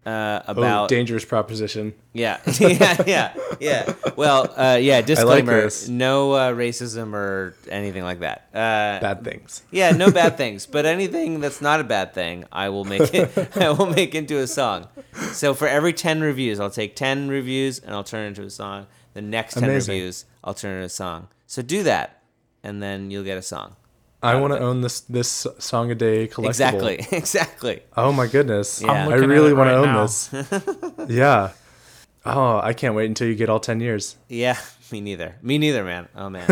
uh, Oh, about dangerous proposition. yeah, *laughs* yeah, yeah, yeah. Well, uh, yeah. Disclaimer: this. no uh, racism or anything like that. Uh, Bad things. yeah, no bad *laughs* things. But anything that's not a bad thing, I will make it. *laughs* I will make into a song. So for every ten reviews, I'll take ten reviews and I'll turn it into a song. The next ten Amazing. reviews, I'll turn it into a song. So do that, and then you'll get a song. I want to own this this song a day collectible. Exactly, *laughs* exactly. Oh my goodness. Yeah. I'm I looking at really it want to own now. this. *laughs* yeah. Oh, I can't wait until you get all 10 years. Yeah, *laughs* me neither. Me neither, man. Oh man.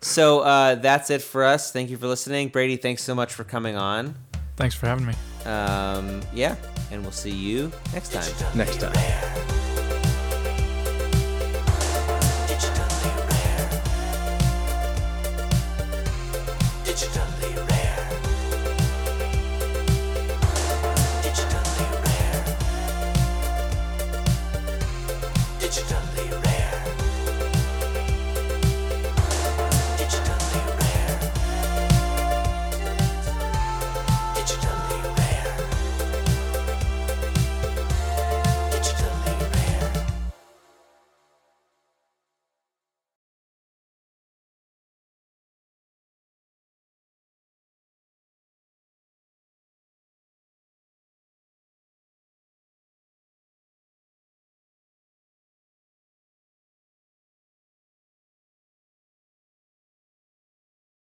so uh, that's it for us. Thank you for listening, Brady. Thanks so much for coming on. Thanks for having me. Um, yeah, and we'll see you next time. Next time. Rare. Digitally rare.